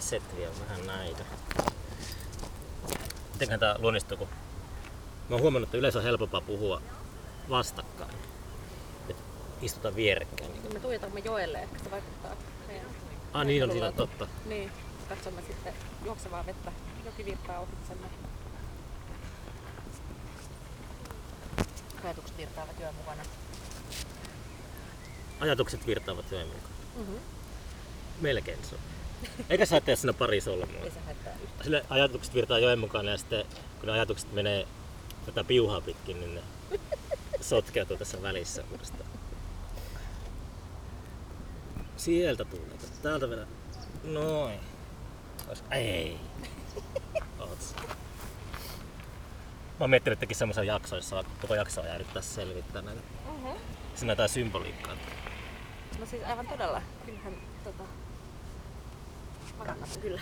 setviä vähän näitä. Mitenköhän tää luonnistuu, kun mä oon huomannut, että yleensä on helpompaa puhua vastakkain. Että istutaan vierekkäin. Niin. Me tuijotamme joelle, ehkä se vaikuttaa meidän Ah niin on siinä totta. Niin, katsomme sitten juoksevaa vettä, jokivirtaa ohitsemme. Ajatukset virtaavat työn mukana. Ajatukset virtaavat joen mukaan. Mm-hmm. Melkein se on. Eikä sä tee siinä pari solmua. Ei se haittaa yhtään. Sille ajatukset virtaa joen mukana ja sitten kun ne ajatukset menee tätä piuhaa pitkin, niin ne sotkeutuu tässä välissä uudestaan. Sieltä tulee. Täältä vielä. Noin. Ois... Ei. Oots. Mä oon miettinyt, että tekin semmoisen jakson, jossa koko jaksoa jäädyttää selvittää näitä. Mm-hmm. Siinä jotain symboliikkaa. No siis aivan todella. Kyllähän tota... Mä kannatan kyllä.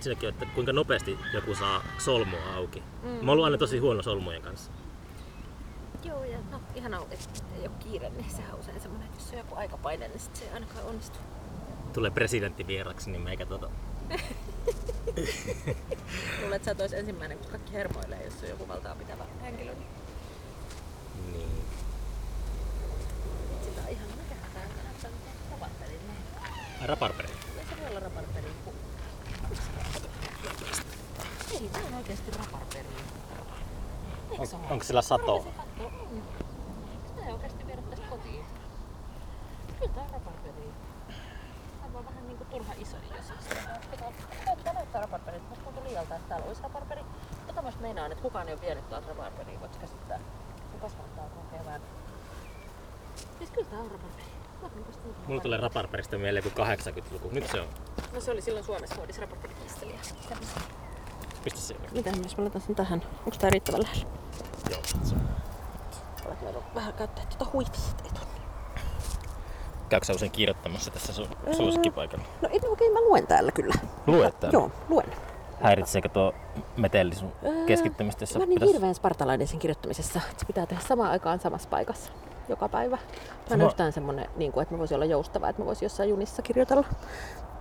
Siinäkin, että kuinka nopeasti joku saa solmua auki. Mm. Mä oon aina tosi huono solmujen kanssa. Joo, ja no ihan että ei ole kiire, niin sehän on usein semmoinen, että jos on joku aikapaine, niin sit se ei ainakaan onnistu. Tulee presidentti vieraksi, niin meikä tota... Luulen, että sä et ois ensimmäinen, kun kaikki hermoilee, jos on joku valtaa pitävä henkilö. Niin Niin. sitä on ihan mikä tää näyttää nyt raparperin. Raparperi. Kyllä se voi olla raparperin kuin... Ei, tää on onko sillä satoa? Mm. Sitä ei oikeesti viedä tästä kotiin. Kyllä tää on raparperi. Tää on vähän niinku turha iso jos Tää näyttää raparperilta. Musta tuntuu liialta, että täällä olisi raparperi. Tota mä meinaan, että kukaan ei ole vienyt tuolta raparperia. Voit käsittää. Kasvattaa koko kevään. Siis kyllä tää on raparperi. Mulla tulee raparperista mieleen joku 80-luku. Nyt se on. No se oli silloin Suomessa muodissa raparperikisteliä. Pistä se. Mitä jos mä laitan sen tähän? Onko tää riittävän lähellä? Joo, se on. Olet voinut vähän käyttää tuota huivista, ei tunne. Käykö sä usein kirjoittamassa tässä sun suosikkipaikalla? No ei, okei, mä luen täällä kyllä. Luet täällä? Joo, luen. Häiritseekö tuo metelli sun keskittymistä, jos sä Mä oon niin pitäis- hirveän spartalainen sen kirjoittamisessa, että se pitää tehdä samaan aikaan samassa paikassa joka päivä. Mä en Sama- yhtään semmonen, niin kuin, että mä voisin olla joustava, että mä voisin jossain junissa kirjoitella.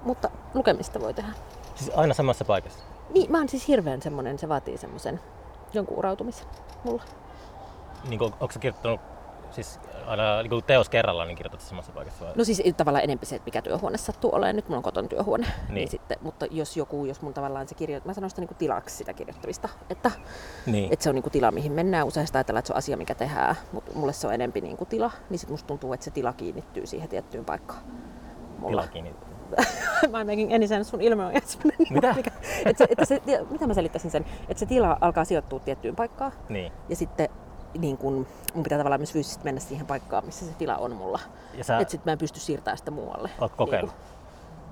Mutta lukemista voi tehdä. Siis aina samassa paikassa? Niin, mä oon siis hirveän semmonen, se vaatii semmoisen jonkun urautumisen mulla. Niin kuin, onko sä kirjoittanut siis aina niin kuin teos kerrallaan, niin kirjoitat samassa paikassa vai? No siis tavallaan enempi se, että mikä työhuone sattuu olemaan. Nyt mulla on koton työhuone. Niin. Niin. sitten, mutta jos joku, jos mun tavallaan se kirjo... Mä sanon sitä niinku tilaksi sitä kirjoittamista. Että, Niin. että se on niinku tila, mihin mennään. Usein sitä ajatellaan, että se on asia, mikä tehdään. Mutta mulle se on enempi niinku tila. Niin sit musta tuntuu, että se tila kiinnittyy siihen tiettyyn paikkaan. Mulla. Tila kiinni. I'm making any sense. Sun ilme on Mitä? Mikä, että se, että se, mitä mä selittäisin sen? Että se tila alkaa sijoittua tiettyyn paikkaan. Niin. Ja sitten niin kun, mun pitää tavallaan myös fyysisesti mennä siihen paikkaan, missä se tila on mulla. Ja sä Että sit mä en pysty siirtämään sitä muualle. oot kokeillut? Niin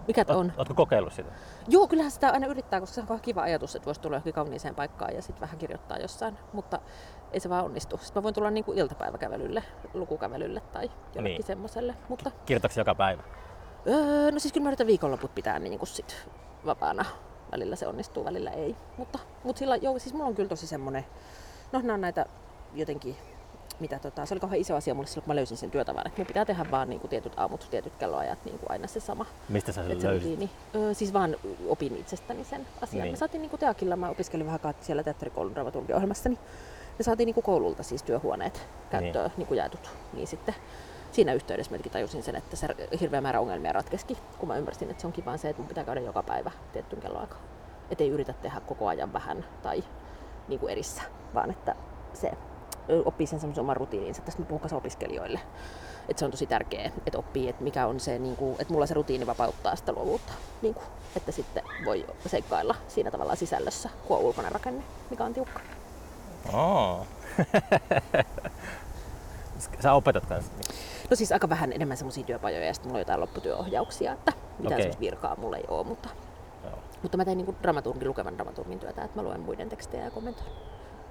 mikä on? Oot, ootko kokeillut sitä? Joo, kyllähän sitä aina yrittää, koska se on kiva ajatus, että voisi tulla johonkin kauniiseen paikkaan ja sitten vähän kirjoittaa jossain. Mutta ei se vaan onnistu. Sitten mä voin tulla niin kuin iltapäiväkävelylle, lukukävelylle tai jollekin Niin. niin. semmoiselle. Mutta Kirjoitatko joka päivä? Öö, no siis kyllä mä yritän viikonloput pitää niin kuin sit vapaana. Välillä se onnistuu, välillä ei. Mutta, mutta sillä, joo, siis mulla on kyllä tosi semmonen, no nämä on näitä jotenkin mitä tota, se oli kauhean iso asia mulle silloin, kun mä löysin sen työtavan. Että mun pitää tehdä vaan niin kuin tietyt aamut, tietyt kelloajat, niin kuin aina se sama. Mistä sä sen Et se löysit? rutiini. Öö, siis vaan opin itsestäni sen asian. Niin. Me saatiin niin Teakilla, mä opiskelin vähän aikaa siellä teatterikoulun dramaturgiohjelmassa, niin me saatiin niin koululta siis työhuoneet käyttöön niin. Niin jaetut. Niin sitten siinä yhteydessä mä tajusin sen, että se hirveä määrä ongelmia ratkeski, kun mä ymmärsin, että se onkin vaan se, että mun pitää käydä joka päivä tiettyyn kelloaikaan. Että ei yritä tehdä koko ajan vähän tai niin kuin erissä, vaan että se oppii sen semmoisen oman rutiininsa. Tästä mä puhun opiskelijoille. Että se on tosi tärkeää, että oppii, että mikä on se, niin kuin, että mulla se rutiini vapauttaa sitä luovuutta. Niin kuin, että sitten voi seikkailla siinä tavalla sisällössä, kun on ulkona rakenne, mikä on tiukka. Oo. Sä opetat kanssa. No siis aika vähän enemmän semmoisia työpajoja ja sitten mulla on jotain lopputyöohjauksia, että mitään semmoista virkaa mulla ei ole, mutta, Joo. mutta mä teen niin dramaturgin, lukevan dramaturgin työtä, että mä luen muiden tekstejä ja kommentoin.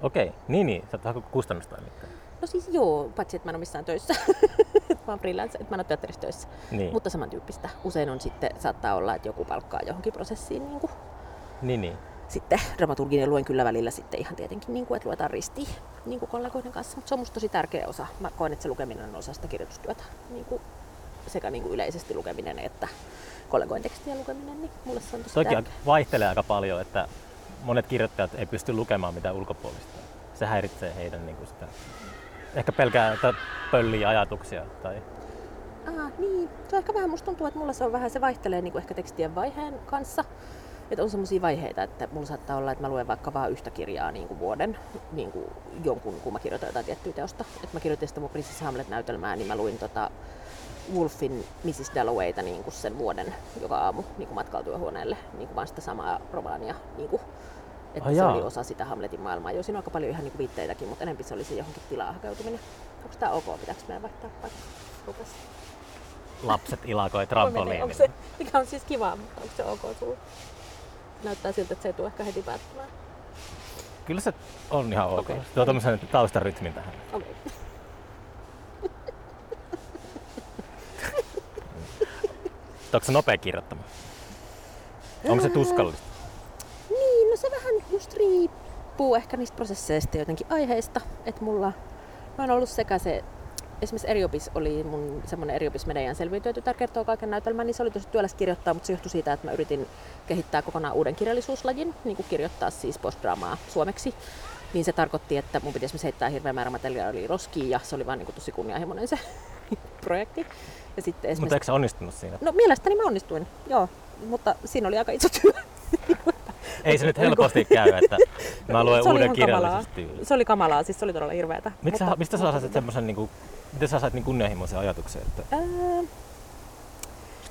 Okei, niin niin. Sä oot kustannustoimittaja. No siis joo, paitsi että mä en ole missään töissä. mä oon freelance, että mä en ole teatterissa töissä. Niin. Mutta samantyyppistä. Usein on sitten, saattaa olla, että joku palkkaa johonkin prosessiin niin kuin Niin niin. Sitten dramaturgin ja luen kyllä välillä sitten ihan tietenkin, niin kuin, että luetaan ristiin niin kuin kollegoiden kanssa. Mutta se on musta tosi tärkeä osa. Mä koen, että se lukeminen on osa sitä kirjoitustyötä. Niin kuin sekä niin kuin yleisesti lukeminen että kollegojen tekstien lukeminen, niin mulle se on tosi Toki tärkeä. vaihtelee aika paljon, että monet kirjoittajat ei pysty lukemaan mitään ulkopuolista. Se häiritsee heidän niin kuin sitä. Ehkä pelkää, että pöllii ajatuksia. Tai... Ah, niin. Se on ehkä vähän, musta tuntuu, että mulla se on vähän, se vaihtelee niin kuin ehkä tekstien vaiheen kanssa. Että on semmoisia vaiheita, että mulla saattaa olla, että mä luen vaikka vain yhtä kirjaa niin kuin vuoden, niin kuin jonkun, kun mä kirjoitan jotain tiettyä teosta. Että mä kirjoitin sitä mun Princess Hamlet-näytelmää, niin mä luin tota Wolfin Mrs. Dallowayta niin kuin sen vuoden joka aamu niin kuin matkalla työhuoneelle, niin kuin vaan sitä samaa romaania. Niin kuin, että Ai se jaa. oli osa sitä Hamletin maailmaa. Joo, siinä on aika paljon ihan niin kuin viitteitäkin, mutta enemmän se oli se johonkin tilaa hakeutuminen. Onko tää ok? Pitääkö meidän vaihtaa paikka? Rupes. Lapset ilakoi trampoliinilla. Se, mikä on siis kiva, mutta onko se ok sulla? Näyttää siltä, että se ei tule ehkä heti päättymään. Kyllä se on ihan ok. Okei. Se tuo tämmöisen taustarytmin tähän. Okei. Onko se nopea kirjoittama? Onko se tuskallista? Niin, no se vähän just riippuu ehkä niistä prosesseista jotenkin aiheista. Että mulla oon ollut sekä se, esimerkiksi Eriopis oli mun semmoinen Eriopis meidän selviytyötytär kertoo kaiken näytelmän, niin se oli tosi työläs kirjoittaa, mutta se johtui siitä, että mä yritin kehittää kokonaan uuden kirjallisuuslajin, niin kuin kirjoittaa siis postdraamaa suomeksi. Niin se tarkoitti, että mun piti esimerkiksi heittää hirveän määrä materiaalia roskiin ja se oli vaan niin kuin tosi kunnianhimoinen se projekti. Ja sitten Mutta esimerkiksi eikö se onnistunut siinä? No mielestäni mä onnistuin, joo. Mutta siinä oli aika iso työ. Ei se nyt helposti käy, että mä luen uuden kirjallisuustyyliin. Se oli kamalaa, siis se oli todella hirveetä. Sä, Mutta- mistä sä mutta sait tota- semmoisen, niin kuin, miten sä sait niin kunnianhimoisen ajatuksen? Että, Ää,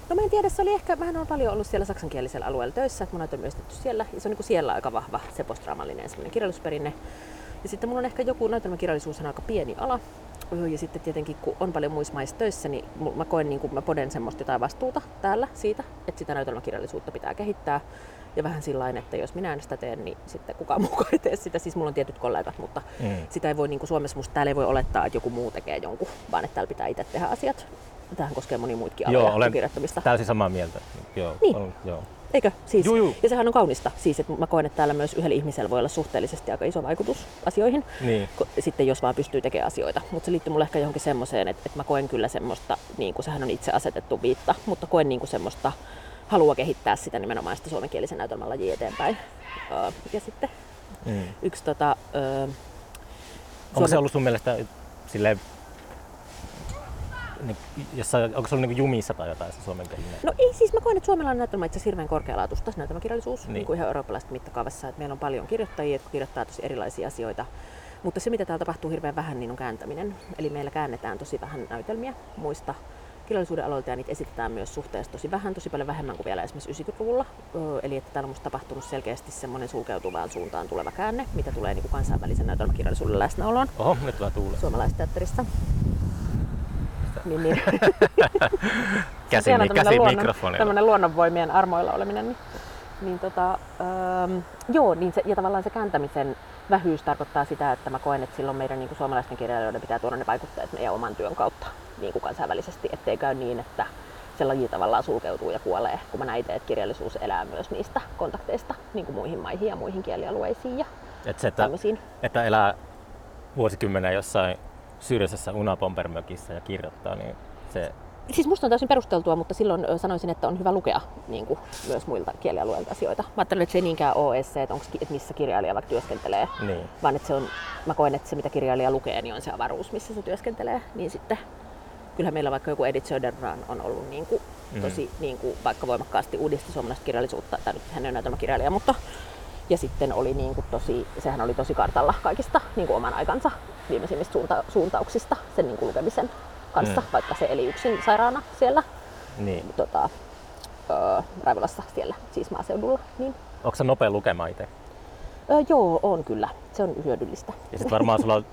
No mä en tiedä, se oli ehkä, mähän on paljon ollut siellä saksankielisellä alueella töissä, että mun on myös siellä, ja se on niin siellä aika vahva se postdraamallinen semmoinen kirjallisuusperinne. Ja sitten mulla on ehkä joku näytelmäkirjallisuus on aika pieni ala, Öö, ja sitten tietenkin kun on paljon muissa maissa töissä, niin mä koen niin kuin mä poden semmoista jotain vastuuta täällä siitä, että sitä näytelmäkirjallisuutta pitää kehittää. Ja vähän sillä että jos minä en sitä teen, niin sitten kukaan muu ei tee sitä. Siis mulla on tietyt kollegat, mutta Mm. sitä ei voi niin kuin Suomessa, musta täällä ei voi olettaa, että joku muu tekee jonkun, vaan että täällä pitää itse tehdä asiat. Tähän koskee moni muitakin aloja Joo, olen kirjoittamista. täysin samaa mieltä. Joo, Niin. on, joo. Eikö? Siis, Juu, juu. Ja sehän on kaunista. Siis, että mä koen, että täällä myös yhdellä ihmisellä voi olla suhteellisesti aika iso vaikutus asioihin. Niin. Sitten jos vaan pystyy tekemään asioita. Mutta se liittyy mulle ehkä johonkin semmoiseen, että, että mä koen kyllä semmoista, niin kuin sehän on itse asetettu viitta, mutta koen niin kuin semmoista halua kehittää sitä nimenomaan sitä suomenkielisen näytelmän lajia eteenpäin. Öö, ja sitten Mm. yksi tota, öö, Onko se ollut sun mielestä silleen, niin, jossain, onko se ollut niin jumissa tai jotain se suomenkielinen? No ei siis, mä koen, että Suomella on näytelmä itse asiassa hirveän korkealaatuista näytelmäkirjallisuus, niin. Niin. kuin ihan eurooppalaisesta mittakaavassa, että meillä on paljon kirjoittajia, jotka kirjoittaa tosi erilaisia asioita. Mutta se, mitä täällä tapahtuu hirveän vähän, niin on kääntäminen. Eli meillä käännetään tosi vähän näytelmiä muista kirjallisuuden aloilta ja niitä esitetään myös suhteessa tosi vähän, tosi paljon vähemmän kuin vielä esimerkiksi 90-luvulla. Öö, Eli että täällä on musta tapahtunut selkeästi semmoinen sulkeutuvaan suuntaan tuleva käänne, mitä tulee niin kuin kansainvälisen näytelmäkirjallisuuden läsnäoloon Oho, nyt tulee tuule. suomalaisteatterissa. Niin, niin. Käsi, Siellä on käsi luonnon, mikrofonilla. tämmönen luonnonvoimien armoilla oleminen. Niin, niin tota, ähm, joo, niin se, ja tavallaan se kääntämisen vähyys tarkoittaa sitä, että mä koen, että silloin meidän niin kuin suomalaisten kirjailijoiden pitää tuoda ne vaikutteet meidän oman työn kautta niin kuin kansainvälisesti, ettei käy niin, että se laji tavallaan sulkeutuu ja kuolee, kun mä näin itse, että kirjallisuus elää myös niistä kontakteista niin kuin muihin maihin ja muihin kielialueisiin ja Et se, että, tämmöisiin. että elää vuosikymmenen jossain syrjäisessä unapompermökissä ja kirjoittaa, niin se Siis musta on täysin perusteltua, mutta silloin sanoisin, että on hyvä lukea niin kuin, myös muilta kielialueilta asioita. Mä ajattelen, että se ei niinkään ole se, että, onks, että missä kirjailija vaikka työskentelee, Niin. vaan että se on, mä koen, että se mitä kirjailija lukee, niin on se avaruus, missä se työskentelee. Niin sitten kyllähän meillä vaikka joku Edith Söderbrand on ollut niin kuin, Mm. tosi niin kuin, vaikka voimakkaasti uudisti suomalaista kirjallisuutta, tai nyt hän ole näytelmäkirjailija, mutta ja sitten oli niin kuin tosi, sehän oli tosi kartalla kaikista niin kuin oman aikansa viimeisimmistä suunta, suuntauksista sen niin kuin lukemisen kanssa, Mm. vaikka se eli yksin sairaana siellä niin. tota, öö, Raivolassa siellä, siis maaseudulla. Niin, Onko se nopea lukemaan itse? öö, joo, on kyllä. Se on hyödyllistä. Ja sitten varmaan sulla on,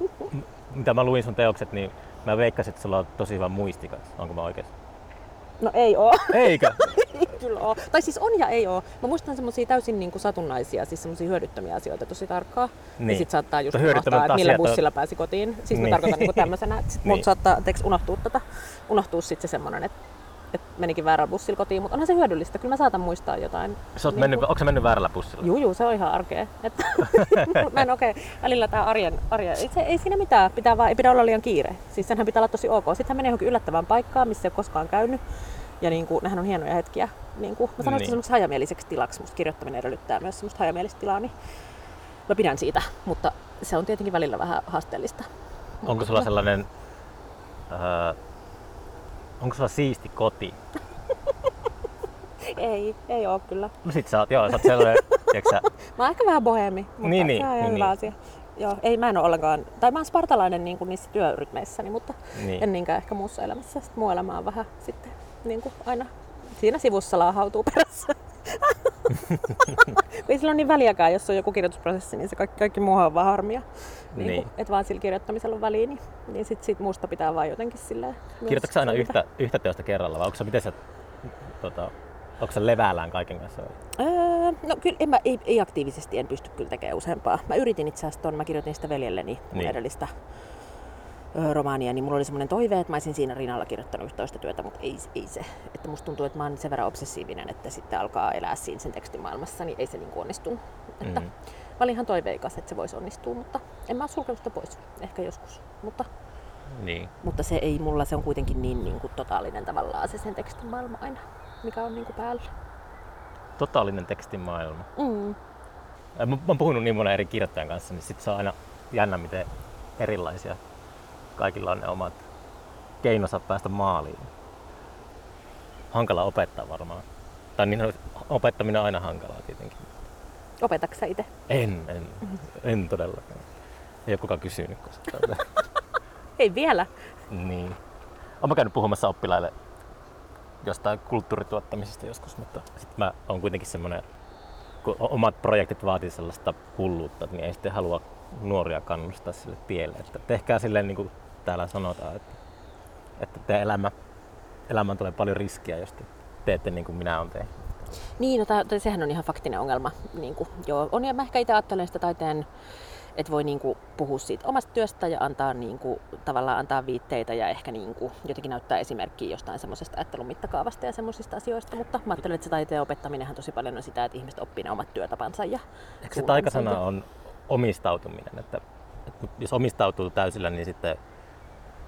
mitä mä luin sun teokset, niin mä veikkasin, että sulla on tosi hyvä muistikas. Onko mä oikein? No ei oo. Eikö? ei kyllä oo. Tai siis on ja ei oo. Mä muistan semmosia täysin niinku satunnaisia, siis semmosia hyödyttömiä asioita tosi tarkkaan. Niin. Ja sit saattaa just unohtaa, että millä asiat on- bussilla pääsi kotiin. Siis mä Niin. tarkoitan niinku tämmöisenä, että sit Niin. mut saattaa anteeksi, unohtua, tota, unohtua sit se semmonen, että Et menikin väärällä bussilla kotiin, mutta onhan se hyödyllistä. Kyllä mä saatan muistaa jotain. Sä oot Niin mennyt, kuin- onko sä mennyt väärällä bussilla? Juu, juu, se on ihan arkea. Että, mä en okei, välillä tää arjen, arjen ei, se, ei siinä mitään, pitää vaan, ei pidä olla liian kiire. Siis senhän pitää olla tosi ok. Sitten hän menee johonkin yllättävään paikkaan, missä ei ole koskaan käynyt. Ja niin kuin, nehän on hienoja hetkiä. Niin kuin, mä sanoin, että Niin. semmoiksi hajamieliseksi tilaksi. Musta kirjoittaminen edellyttää myös semmoista hajamielistä tilaa, niin mä pidän siitä. Mutta se on tietenkin välillä vähän haasteellista. Onko sulla sellainen, öö, onko sulla siisti koti? Ei, ei oo kyllä. No sit sä oot, joo, sä oot sellainen, tiedätkö sä, Mä oon ehkä vähän bohemi, mutta Niin, niin, se on ihan niin, hyvä niin. asia. Joo, ei mä en ole ollenkaan, tai mä oon spartalainen niin kuin niissä työrytmeissäni, mutta Niin. en niinkään ehkä muussa elämässä. Sitten muu elämä on vähän sitten niin kuin aina siinä sivussa laahautuu perässä. ei sillä ole niin väliäkään, jos on joku kirjoitusprosessi, niin se kaikki, kaikki muuhan on vaan harmia. Niin. Niin. Kuin, et vaan sillä kirjoittamisella on väliä, niin, niin sit siitä muusta pitää vaan jotenkin silleen... kirjoitatko aina yhtä, yhtä teosta kerralla vai onko sä, miten sä, tota, onko sä levällään kaiken kanssa? vai? Öö, no kyllä en mä, ei, ei, aktiivisesti en pysty kyllä tekemään useampaa. Mä yritin itse asiassa ton, mä kirjoitin sitä veljelleni Niin. edellistä romaania, niin mulla oli semmoinen toive, että mä olisin siinä rinnalla kirjoittanut yhtä toista työtä, mutta ei, ei se. Että musta tuntuu, että mä oon sen verran obsessiivinen, että sitten alkaa elää siinä sen tekstimaailmassa, niin ei se niin onnistunut. Että Mm. Mä olin ihan toiveikas, että se voisi onnistua, mutta en mä ole sulkenut sitä pois. Ehkä joskus. Mutta, Niin. mutta se ei mulla, se on kuitenkin niin, niin kuin totaalinen tavallaan se sen tekstin maailma aina, mikä on niin kuin päällä. Totaalinen tekstimaailma. Mm. Mä, mä oon puhunut niin monen eri kirjoittajan kanssa, niin sit se on aina jännä, miten erilaisia. Kaikilla on ne omat keinonsa päästä maaliin. Hankala opettaa varmaan. Tai niin, opettaminen on aina hankalaa tietenkin. Opetatko itse? En, en, en todellakaan. Ei ole kukaan kysynyt koskaan. Ei vielä. niin. Olen käynyt puhumassa oppilaille jostain kulttuurituottamisesta joskus, mutta sit mä oon kuitenkin semmonen, kun omat projektit vaatii sellaista hulluutta, niin ei sitten halua nuoria kannustaa sille tielle. Että tehkää silleen niin kuin täällä sanotaan, että, että teidän elämä, elämään tulee paljon riskiä, jos te teette niin kuin minä olen tehnyt. Niin, no tää, sehän on ihan faktinen ongelma. Niin kuin, joo, on, ja mä ehkä itse ajattelen sitä taiteen, että voi niin kuin, puhua siitä omasta työstä ja antaa, niin kuin, tavallaan antaa viitteitä ja ehkä niin kuin, jotenkin näyttää esimerkkiä jostain semmoisesta ajattelun mittakaavasta ja semmoisista asioista. Mutta mä ajattelen, että se taiteen opettaminenhan tosi paljon on sitä, että ihmiset oppii ne omat työtapansa. Ja Eikö se taikasana on omistautuminen, että, että jos omistautuu täysillä, niin sitten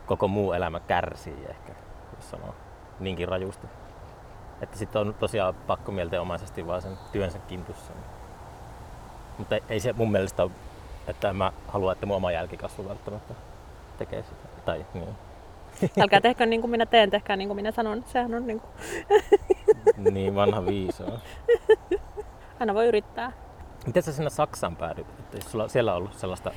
koko muu elämä kärsii ehkä, jos sanoo niinkin rajusti. Että sitten on tosiaan pakko mielteenomaisesti vaan sen työnsä kintussa. Mutta ei- se mun mielestä ole, että mä haluan, että mun oma jälkikasvu välttämättä tekee sitä. Tai niin. Älkää tehkö niin kuin minä teen, tehkää niin kuin minä sanon. Sehän on niin kuin, niin vanha viisaa. aina voi yrittää. Miten sä sinne Saksaan päädyt? Että jos sulla siellä on ollut sellaista...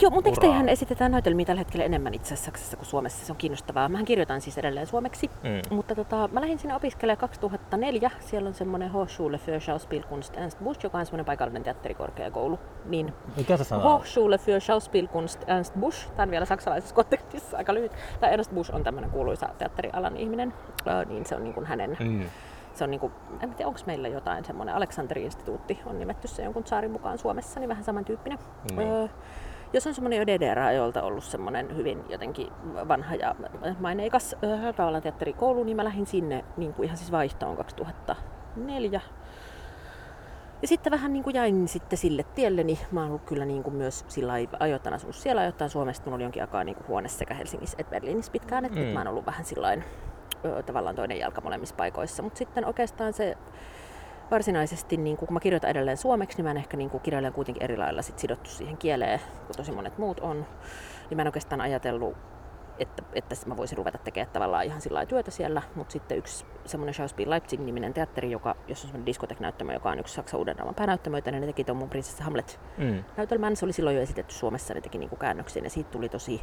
Joo, mun teksteihän Uraa. esitetään näytelmiä tällä hetkellä enemmän itse asiassa Saksassa kuin Suomessa. Se on kiinnostavaa. Mähän kirjoitan siis edelleen suomeksi. Mm. Mutta tota, mä lähdin sinne opiskelemaan 2004. Siellä on semmoinen Hochschule für Schauspielkunst Ernst Busch, joka on semmoinen paikallinen teatterikorkeakoulu. Niin Mikä se sana on? Hochschule für Schauspielkunst Ernst Busch, tämä on vielä saksalaisessa kontekstissa aika lyhyt. Tämä Ernst Busch on tämmöinen kuuluisa teatterialan ihminen, Öö, niin se on niin kuin hänen Mm. se on niinku, en tiedä, onko meillä jotain semmoinen Aleksanteri-instituutti on nimetty se jonkun saarin mukaan Suomessa, niin vähän samantyyppinen. Niin. Öö, jos on semmoinen jo DDR-ajoilta ollut semmoinen hyvin jotenkin vanha ja maineikas öö, tavallaan teatterikoulu, niin mä lähdin sinne niin kuin ihan siis vaihtoon 2004. Ja sitten vähän niin kuin jäin sitten sille tielle, niin mä oon ollut kyllä niin kuin myös sillä ajoittain asunut siellä ajoittain Suomessa. Mulla oli jonkin aikaa niin kuin huone sekä Helsingissä että Berliinissä pitkään, että Mm. mä oon ollut vähän sillain, ö, tavallaan toinen jalka molemmissa paikoissa. Mutta sitten oikeastaan se varsinaisesti, niin kun mä kirjoitan edelleen suomeksi, niin mä en ehkä niin kirjoilen kuitenkin eri lailla sit sidottu siihen kieleen, kun tosi monet muut on. Niin mä en oikeastaan ajatellut, että, että mä voisin ruveta tekemään tavallaan ihan sillä työtä siellä, mutta sitten yksi semmoinen Schauspiel Leipzig-niminen teatteri, joka, jossa on semmoinen diskotek-näyttämö, joka on yksi Saksan uuden rauhan päänäyttämöitä, niin ne teki tuon mun prinsessa Hamlet Mm. Se oli silloin jo esitetty Suomessa, ne teki niinku käännöksen ja siitä tuli tosi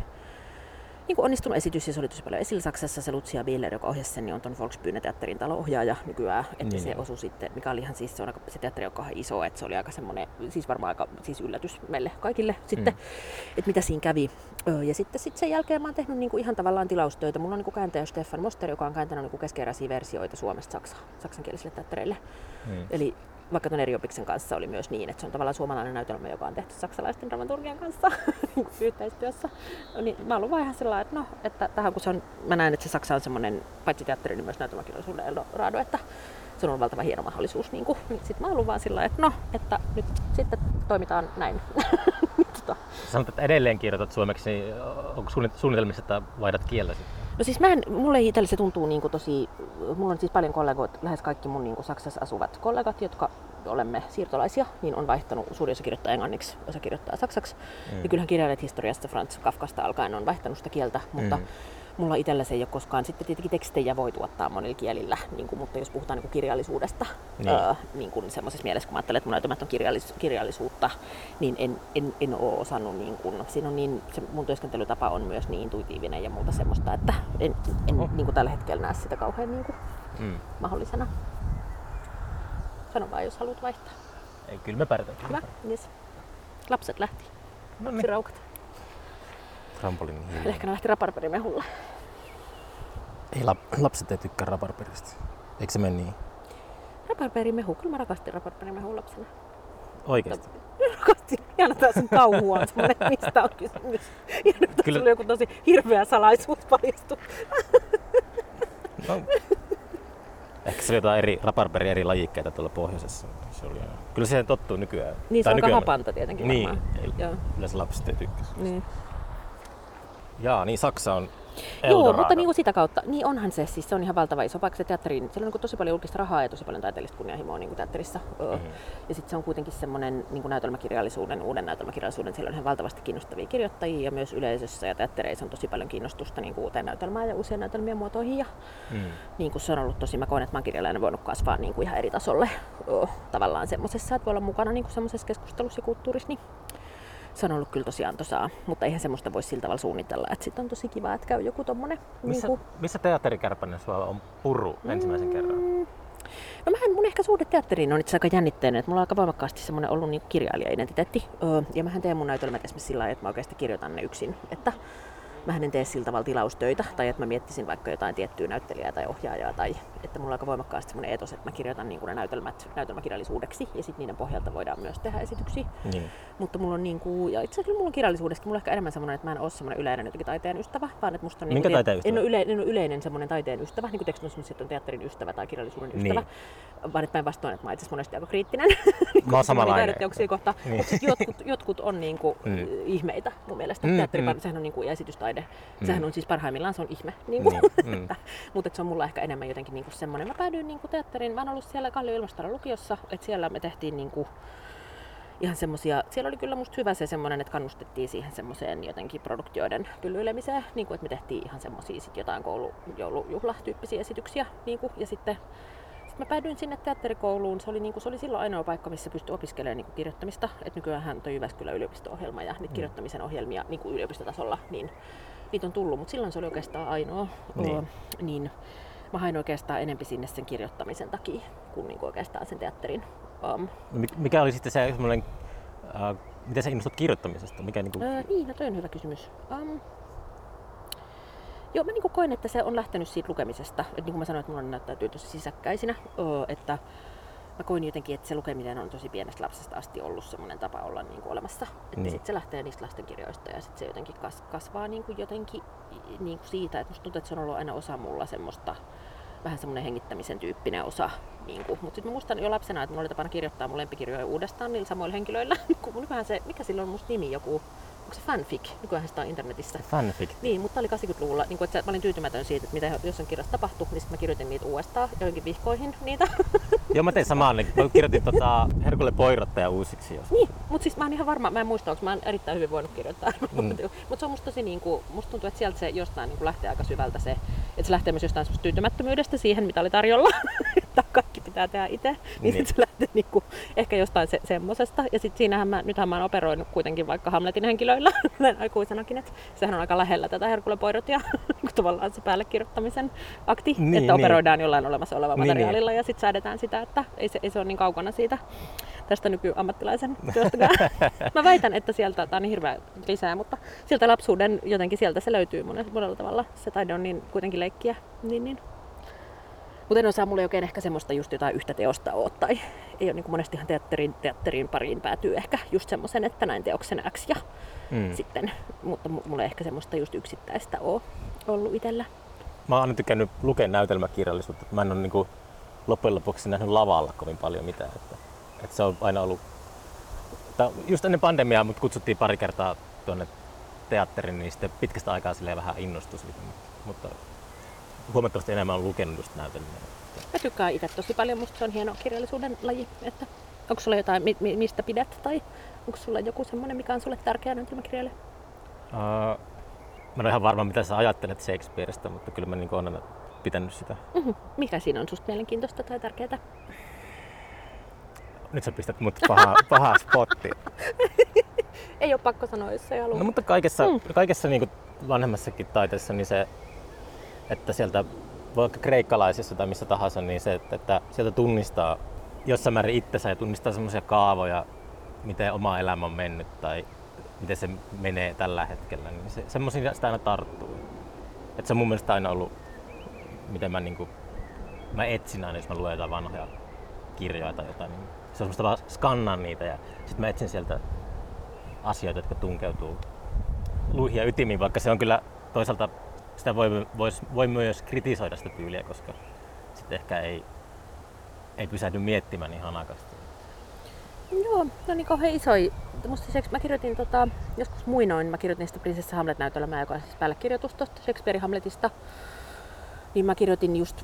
niinku onnistunut esitys ja se oli tosi paljon esillä Saksassa. Se Lucia Bieler, joka ohjasi sen, niin on tuon Volksbühne-teatterin talo-ohjaaja nykyään. Että Niin. se osui sitten, mikä oli ihan siis, se, on aika, se teatteri on kauhean iso, että se oli aika semmoinen, siis varmaan aika siis yllätys meille kaikille sitten, Mm. että mitä siinä kävi. Ja sitten sit sen jälkeen mä oon tehnyt niinku ihan tavallaan tilaustöitä. Mulla on niinku kääntäjä Stefan Moster, joka on kääntänyt niinku keskeeräisiä versioita Suomesta Saksa, saksankielisille teattereille. Mm. Eli vaikka tuon eri opiksen kanssa oli myös niin, että se on tavallaan suomalainen näytelmä, joka on tehty saksalaisten dramaturgien kanssa niin yhteistyössä. No niin mä vaan ihan sellainen, että no, että tähän kun se on, mä näen, että se Saksa on semmoinen, paitsi teatteri, niin myös näytelmäkirjallisuuden Eldorado, että se on valtava hieno mahdollisuus. Niin, niin sitten mä olen vaan sillä että no, että nyt sitten toimitaan näin. tota. Sanoit, että edelleen kirjoitat suomeksi, niin onko suunnitelmissa, että vaihdat kieltä sitten? No siis mä en, mulle itselle se tuntuu niin kuin tosi, mulla on siis paljon kollegoita, lähes kaikki mun niin kuin Saksassa asuvat kollegat, jotka olemme siirtolaisia, niin on vaihtanut, suuri osa kirjoittaa englanniksi, osa kirjoittaa saksaksi. Mm. Ja kyllähän kirjailijat historiasta Franz Kafkasta alkaen on vaihtanut sitä kieltä, mutta mm mulla itsellä se ei ole koskaan. Sitten tietenkin tekstejä voi tuottaa monilla kielillä, niin kuin, mutta jos puhutaan niin kuin kirjallisuudesta, niin. Öö, niin kuin semmoisessa mielessä, kun mä ajattelen, että mun näytelmät on kirjallis- kirjallisuutta, niin en, en, en ole osannut, niin kuin, siinä on niin, se mun työskentelytapa on myös niin intuitiivinen ja muuta semmoista, että en, en oh. niin kuin tällä hetkellä näe sitä kauhean niin kuin, mm. mahdollisena. Sano vaan, jos haluat vaihtaa. Ei, kyllä me pärjätään. Hyvä, yes. Lapset lähti. No niin. Raukat. Trampolin hiljaa. Ehkä ne lähti raparperimehulla. Ei lap, lapset ei tykkää raparperista. Eikö se mene niin? Raparperimehu, kyllä mä rakastin raparperimehua lapsena. Oikeesti? Rakastin. Ihan tää sun kauhu on semmonen, mistä on kysymys. Ihan kyllä... sulla joku tosi hirveä salaisuus paljastu. No, ehkä se oli jotain eri, raparperi eri lajikkeita tuolla pohjoisessa. Se oli, kyllä se tottuu nykyään. Niin, se on aika hapanta tietenkin niin, varmaan. Se lapset ei tykkää. Niin. Jaa, niin Saksa on Eldorado. Joo, mutta niin kuin sitä kautta, niin onhan se, siis se on ihan valtava iso paikka se teatteriin. Siellä on niin tosi paljon julkista rahaa ja tosi paljon taiteellista kunnianhimoa niin kuin teatterissa. Mm-hmm. Ja sitten se on kuitenkin semmoinen niin kuin näytelmäkirjallisuuden, uuden näytelmäkirjallisuuden, siellä on ihan valtavasti kiinnostavia kirjoittajia ja myös yleisössä ja teattereissa on tosi paljon kiinnostusta niin kuin uuteen näytelmään ja uusien näytelmien muotoihin. Ja, mm. niin kuin se on ollut tosi, mä koen, että mä oon kirjailijana voinut kasvaa niin kuin ihan eri tasolle tavallaan semmoisessa, että voi olla mukana niin kuin semmoisessa keskustelussa ja kulttuurissa. Niin se on ollut kyllä tosiaan tosaa, mutta eihän semmoista voi sillä tavalla suunnitella, että sitten on tosi kiva, että käy joku tommonen. Missä, niin kuin... missä teatterikärpänen sulla on purru ensimmäisen mm. kerran? No mähän, mun ehkä suhde teatteriin on itse aika jännitteinen, että mulla on aika voimakkaasti semmoinen ollut niin kirjailija-identiteetti. Öö, ja mähän teen mun näytelmät esimerkiksi sillä lailla, että mä oikeasti kirjoitan ne yksin. Että mä en tee sillä tavalla tilaustöitä, tai että mä miettisin vaikka jotain tiettyä näyttelijää tai ohjaajaa, tai että mulla on aika voimakkaasti semmoinen etos, että mä kirjoitan niin kuin ne näytelmät näytelmäkirjallisuudeksi, ja sitten niiden pohjalta voidaan myös tehdä esityksiä. Niin. Mutta mulla on niin kuin, ja itse asiassa mulla on kirjallisuudessa, mulla on ehkä enemmän semmoinen, että mä en ole semmoinen yleinen jotenkin taiteen ystävä, vaan että musta on Minkä niin, taiteen ystävä? En ole, yle, en ole yleinen semmoinen taiteen ystävä, niin kuin teksti on teatterin ystävä tai kirjallisuuden ystävä, niin. vaan että päinvastoin, että mä itse monesti aika kriittinen. mä oon samanlainen. kohta. Niin. Mutta jotkut, jotkut on niin kuin mm. ihmeitä mun mielestä. Mm, Teatteri, mm. sehän on niin kuin, esitystaide, mm. sehän on siis parhaimmillaan se on ihme. Niin kuin, niin, mm. mutta se on mulla ehkä enemmän jotenkin niin kuin semmoinen. Mä päädyin niin kuin teatteriin, mä oon ollut siellä Kallio Ilmastoron lukiossa, että siellä me tehtiin niin kuin, ihan semmosia, siellä oli kyllä musta hyvä se semmoinen, että kannustettiin siihen semmoiseen jotenkin produktioiden pyllyilemiseen, niin kuin, että me tehtiin ihan semmoisia sit jotain koulu, joulujuhla-tyyppisiä esityksiä, niin kuin, ja sitten sitten mä päädyin sinne teatterikouluun. Se oli, niin kuin, se oli silloin ainoa paikka, missä pystyi opiskelemaan niin kuin kirjoittamista. Et nykyään toi Jyväskylän yliopisto-ohjelma ja niitä mm. kirjoittamisen ohjelmia niin kuin yliopistotasolla, niin niitä on tullut, mutta silloin se oli oikeastaan ainoa. Niin. O, niin mä hain oikeastaan enempi sinne sen kirjoittamisen takia kuin, niin kuin oikeastaan sen teatterin. Um. Mikä oli sitten se semmoinen, uh, miten sä innostut kirjoittamisesta? Mikä, niin, kuin... uh, niin, no toi on hyvä kysymys. Um, Joo, mä niin koen, että se on lähtenyt siitä lukemisesta. Et niin kuin mä sanoin, että mulla näyttäytyy tosi sisäkkäisinä. Että mä koin jotenkin, että se lukeminen on tosi pienestä lapsesta asti ollut semmoinen tapa olla niin kuin olemassa. Että niin. sitten se lähtee niistä lastenkirjoista ja sitten se jotenkin kas, kasvaa niin kuin jotenkin niin kuin siitä, että musta tuntuu, että se on ollut aina osa mulla semmoista vähän semmoinen hengittämisen tyyppinen osa. Niin kuin. Mutta sitten mä muistan jo lapsena, että mulla oli tapana kirjoittaa mun lempikirjoja uudestaan niillä samoilla henkilöillä. kun vähän se, mikä silloin on musta nimi, joku onko se fanfic? Nykyään sitä on internetissä. Fanfic? Niin, mutta oli 80-luvulla. Niin kuin, että mä olin tyytymätön siitä, että mitä jossain kirjassa tapahtui, niin sitten mä kirjoitin niitä uudestaan johonkin vihkoihin niitä. Joo, mä tein samaan. Niin mä kirjoitin tota Herkulle Poirottaja uusiksi joskus. Niin, mutta siis mä oon ihan varma, mä en muista, onko mä oon erittäin hyvin voinut kirjoittaa. Mm. mutta se on musta tosi, niin kuin, musta tuntuu, että sieltä se jostain niin kuin lähtee aika syvältä se, että se lähtee myös jostain tyytymättömyydestä siihen, mitä oli tarjolla. että kaikki pitää tehdä itse. Niin, niin. se lähtee niin kuin, ehkä jostain se, semmosesta. Ja sitten siinähän mä, nythän mä oon operoinut kuitenkin vaikka Hamletin henkilöillä aikuisenakin, että sehän on aika lähellä tätä Herkulepoirot ja tavallaan se päälle kirjoittamisen akti, niin, että niin. operoidaan jollain olemassa olevalla niin, niin, materiaalilla niin. ja sitten säädetään sitä, että ei se, ei se ole niin kaukana siitä tästä nykyammattilaisen työstäkään. Mä väitän, että sieltä, tämä on niin hirveä lisää, mutta sieltä lapsuuden jotenkin sieltä se löytyy monella, monella tavalla. Se taide on niin kuitenkin leikkiä. Niin, niin. Mutta en osaa, mulla ei oikein ehkä semmoista just jotain yhtä teosta ole, tai ei ole niin kuin monestihan teatterin, teatterin pariin päätyy ehkä just semmoisen, että näin teoksen X ja mm. sitten, mutta mulla ei ehkä semmoista just yksittäistä ole ollut itsellä. Mä oon aina tykännyt lukea näytelmäkirjallisuutta, mä en ole niin kuin loppujen lopuksi nähnyt lavalla kovin paljon mitään. Että, että se on aina ollut, just ennen pandemiaa mut kutsuttiin pari kertaa tuonne teatterin, niin sitten pitkästä aikaa silleen vähän innostui siitä. Mutta huomattavasti enemmän on lukenut just näytelmiä. Mä tykkään itse tosi paljon, musta se on hieno kirjallisuuden laji. Että onko sulla jotain, mistä pidät tai onko sulla joku semmoinen, mikä on sulle tärkeä näytelmäkirjailija? Uh, mä en ole ihan varma, mitä sä ajattelet Shakespeareista, mutta kyllä mä niin olen aina pitänyt sitä. Mm-hmm. Mikä siinä on susta mielenkiintoista tai tärkeää? Nyt sä pistät mut pahaa, pahaa spottiin. ei ole pakko sanoa, jos ei halua. No mutta kaikessa, mm. kaikessa niin kuin vanhemmassakin taiteessa niin se, että sieltä vaikka kreikkalaisessa tai missä tahansa, niin se, että, että sieltä tunnistaa jossain määrin itsensä ja tunnistaa semmoisia kaavoja, miten oma elämä on mennyt tai miten se menee tällä hetkellä, niin se, semmoisia sitä aina tarttuu. Et se on mun mielestä aina ollut, miten mä, niin kuin, mä etsin aina, jos mä luen jotain vanhoja kirjoja tai jotain, niin se on semmoista vaan skannaan niitä ja sitten mä etsin sieltä asioita, jotka tunkeutuu luihin ja ytimiin, vaikka se on kyllä toisaalta sitä voi, vois, voi myös kritisoida sitä tyyliä, koska sitten ehkä ei, ei pysähdy miettimään niin hanakasti. Joo, no niin kauhean isoja. Musta mä kirjoitin tota, joskus muinoin, mä kirjoitin sitä Prinsessa Hamlet-näytelmää, joka on siis päällekirjoitus tuosta Shakespeare Hamletista. Niin mä kirjoitin just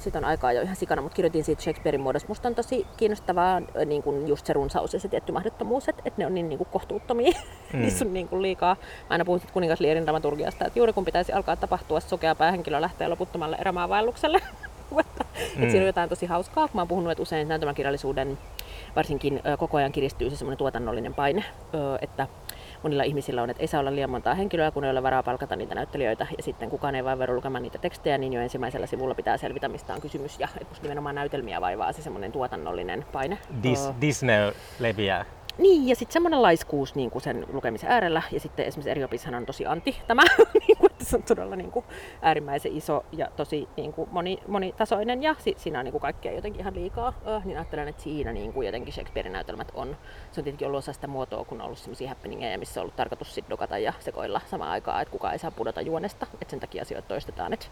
siitä on aikaa jo ihan sikana, mutta kirjoitin siitä Shakespearein muodossa. Musta on tosi kiinnostavaa niin kuin just se runsaus ja se tietty mahdottomuus, että, että ne on niin, niin kuin kohtuuttomia. Mm. Niissä on niin kuin liikaa. Mä aina puhun kuningas Lierin dramaturgiasta, että juuri kun pitäisi alkaa tapahtua, sokea päähenkilö lähtee loputtomalle erämaavaellukselle. että, mm. että siinä on jotain tosi hauskaa. Mä oon puhunut, että usein näytelmäkirjallisuuden varsinkin koko ajan kiristyy se semmoinen tuotannollinen paine, että monilla ihmisillä on, että ei saa olla liian montaa henkilöä, kun ei ole varaa palkata niitä näyttelijöitä, ja sitten kukaan ei vaivaudu lukemaan niitä tekstejä, niin jo ensimmäisellä sivulla pitää selvitä, mistä on kysymys, ja että nimenomaan näytelmiä vaivaa se semmoinen tuotannollinen paine. Dis- Disney leviää niin, ja sitten semmoinen laiskuus niin kuin sen lukemisen äärellä. Ja sitten esimerkiksi eri on tosi anti tämä, niin että se on todella niin kuin, äärimmäisen iso ja tosi niin kuin, moni, monitasoinen. Ja sit, siinä on niin kuin, kaikkea jotenkin ihan liikaa. Äh, niin ajattelen, että siinä niin kuin, jotenkin Shakespearein näytelmät on. Se on tietenkin ollut osa sitä muotoa, kun on ollut sellaisia happeningeja, missä on ollut tarkoitus sit dokata ja sekoilla samaan aikaan, että kukaan ei saa pudota juonesta. Että sen takia asioita toistetaan. Että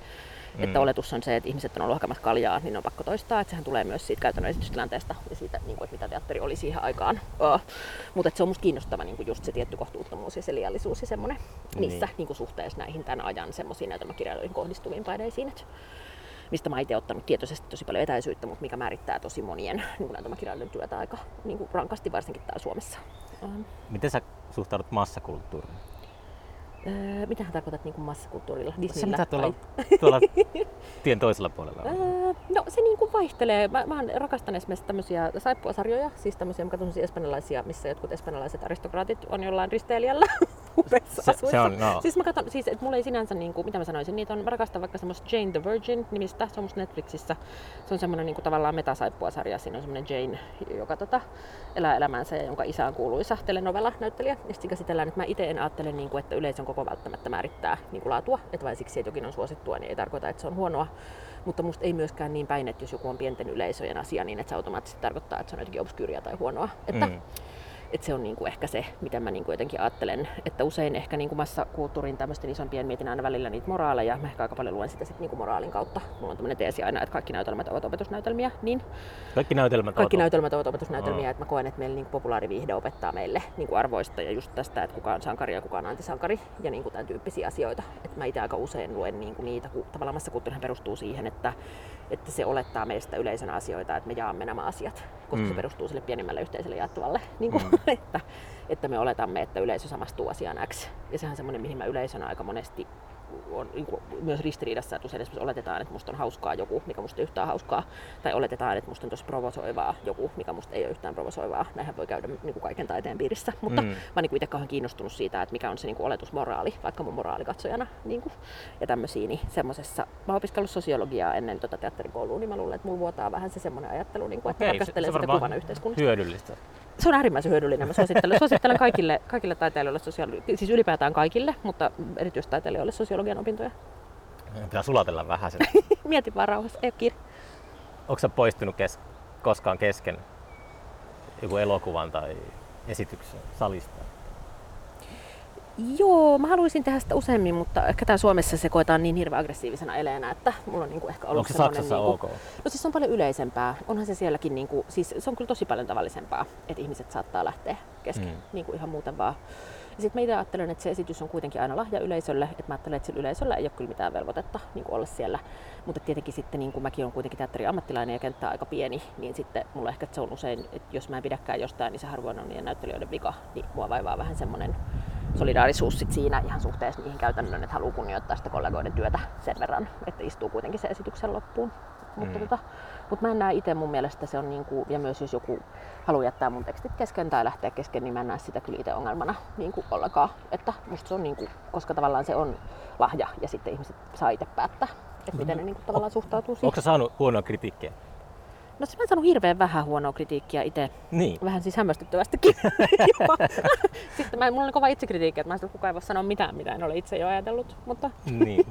Mm. Että oletus on se, että ihmiset on ollut hakemassa kaljaa, niin on pakko toistaa. Että sehän tulee myös siitä käytännön esitystilanteesta ja siitä, niin kuin, että mitä teatteri oli siihen aikaan. Uh, mutta se on musta kiinnostava niin kuin just se tietty kohtuuttomuus ja se liiallisuus ja semmoinen niin. niissä niin kuin suhteessa näihin tämän ajan semmoisiin näytelmäkirjailijoihin kohdistuviin paineisiin. Että mistä mä itse ottanut tietoisesti tosi paljon etäisyyttä, mutta mikä määrittää tosi monien niin näytelmäkirjailijoiden työtä aika niin kuin rankasti, varsinkin täällä Suomessa. Miten sä suhtaudut massakulttuuriin? Öö, mitähän tarkoitat niin kuin massakulttuurilla? Disneyllä? Se mitä tuolla, tuolla tien toisella puolella? Öö, no se niin kuin vaihtelee. Mä, mä rakastan esimerkiksi tämmöisiä saippuasarjoja, siis tämmöisiä, mä katson espanjalaisia, missä jotkut espanjalaiset aristokraatit on jollain risteilijällä upeissa se, se on, no. Siis mä katson, siis, että mulla ei sinänsä, niin kuin, mitä mä sanoisin, niitä on, mä rakastan vaikka semmoista Jane the Virgin nimistä, se on musta Netflixissä. Se on semmoinen niin kuin, tavallaan metasaippuasarja, siinä on semmoinen Jane, joka tota, elää elämäänsä ja jonka isä on kuuluisa telenovela-näyttelijä. Ja sitten käsitellään, että mä itse en ajattele, niin kuin, että yleisön koko välttämättä määrittää niin kuin laatua, että vain siksi, että jokin on suosittua, niin ei tarkoita, että se on huonoa. Mutta musta ei myöskään niin päin, että jos joku on pienten yleisöjen asia, niin että se automaattisesti tarkoittaa, että se on jotenkin obskyyriä tai huonoa. Että, mm että se on niin kuin ehkä se, miten mä niin kuin jotenkin ajattelen, että usein ehkä niin kuin massakulttuurin tämmöisten isompien mietin aina välillä niitä moraaleja. Mä ehkä aika paljon luen sitä sit niin kuin moraalin kautta. Mulla on tämmöinen teesi aina, että kaikki näytelmät ovat opetusnäytelmiä. Niin kaikki näytelmät, kaikki näytelmät ovat opetusnäytelmiä, oh. että mä koen, että meillä niin populaariviihde opettaa meille niin kuin arvoista ja just tästä, että kuka on sankari ja kuka on antisankari ja niin kuin tämän tyyppisiä asioita. Et mä itse aika usein luen niin kuin niitä, kun tavallaan massakulttuurihan perustuu siihen, että että se olettaa meistä yleisön asioita, että me jaamme nämä asiat, koska mm. se perustuu sille pienimmälle yhteiselle jaettavalle, niin kuin, mm. että, että me oletamme, että yleisö samastuu asiaan X. Ja sehän on semmoinen, mihin mä yleisönä aika monesti on niin kuin, myös ristiriidassa, että usein esimerkiksi oletetaan, että musta on hauskaa joku, mikä musta ei yhtään hauskaa, tai oletetaan, että musta on tosi provosoivaa joku, mikä musta ei ole yhtään provosoivaa. Näinhän voi käydä niin kuin kaiken taiteen piirissä, mutta mm. mä oon niin itse kauhean kiinnostunut siitä, että mikä on se niin kuin oletusmoraali, vaikka mun moraalikatsojana niin kuin, ja tämmöisiä, niin semmosessa, mä oon opiskellut sosiologiaa ennen tota teatterikouluun, niin mä luulen, että mulla vuotaa vähän se semmoinen ajattelu, niin kuin, että Okei, tarkastelee sitä kuvana yhteiskunnasta. hyödyllistä se on äärimmäisen hyödyllinen. Mä suosittelen, suosittelen kaikille, kaikille taiteilijoille, sosiologi- siis ylipäätään kaikille, mutta erityistaiteilijoille sosiologian opintoja. Pitää sulatella vähän sen. Mieti vaan rauhassa, ei ole kiire. Onko sä poistunut kes- koskaan kesken joku elokuvan tai esityksen salista? Joo, mä haluaisin tehdä sitä useammin, mutta ehkä tää Suomessa se koetaan niin hirveän aggressiivisena eleenä, että mulla on niinku ehkä ollut Onko se Saksassa niinku, ok? No siis se on paljon yleisempää. Onhan se sielläkin, niinku, siis se on kyllä tosi paljon tavallisempaa, että ihmiset saattaa lähteä kesken mm. niinku ihan muuten vaan. Ja sitten mä itse ajattelen, että se esitys on kuitenkin aina lahja yleisölle, että mä ajattelen, että sillä yleisöllä ei ole kyllä mitään velvoitetta niin olla siellä. Mutta tietenkin sitten, niin kuin mäkin olen kuitenkin teatterin ammattilainen ja kenttä aika pieni, niin sitten mulla ehkä se on usein, että jos mä en pidäkään jostain, niin se harvoin on niiden näyttelijöiden vika, niin mua vaivaa vähän semmoinen solidaarisuus sit siinä ihan suhteessa niihin käytännön, että haluaa kunnioittaa sitä kollegoiden työtä sen verran, että istuu kuitenkin sen esityksen loppuun. Mutta, Mm. tota, mutta mä en näe itse mun mielestä se on niinku, ja myös jos joku haluaa jättää mun tekstit kesken tai lähteä kesken, niin mä en näe sitä kyllä itse ongelmana niinku ollenkaan. Että musta se on niinku, koska tavallaan se on lahja ja sitten ihmiset saa itse päättää, että miten ne niinku tavallaan suhtautuu siihen. Onko saanut huonoa kritiikkiä? No siis mä oon saanut hirveän vähän huonoa kritiikkiä itse Niin. vähän siis hämmästyttävästikin. Sitten mä, mulla on kova itsekritiikki, että mä en kukaan ei voi sanoa mitään, mitä en ole itse jo ajatellut. Mutta niin.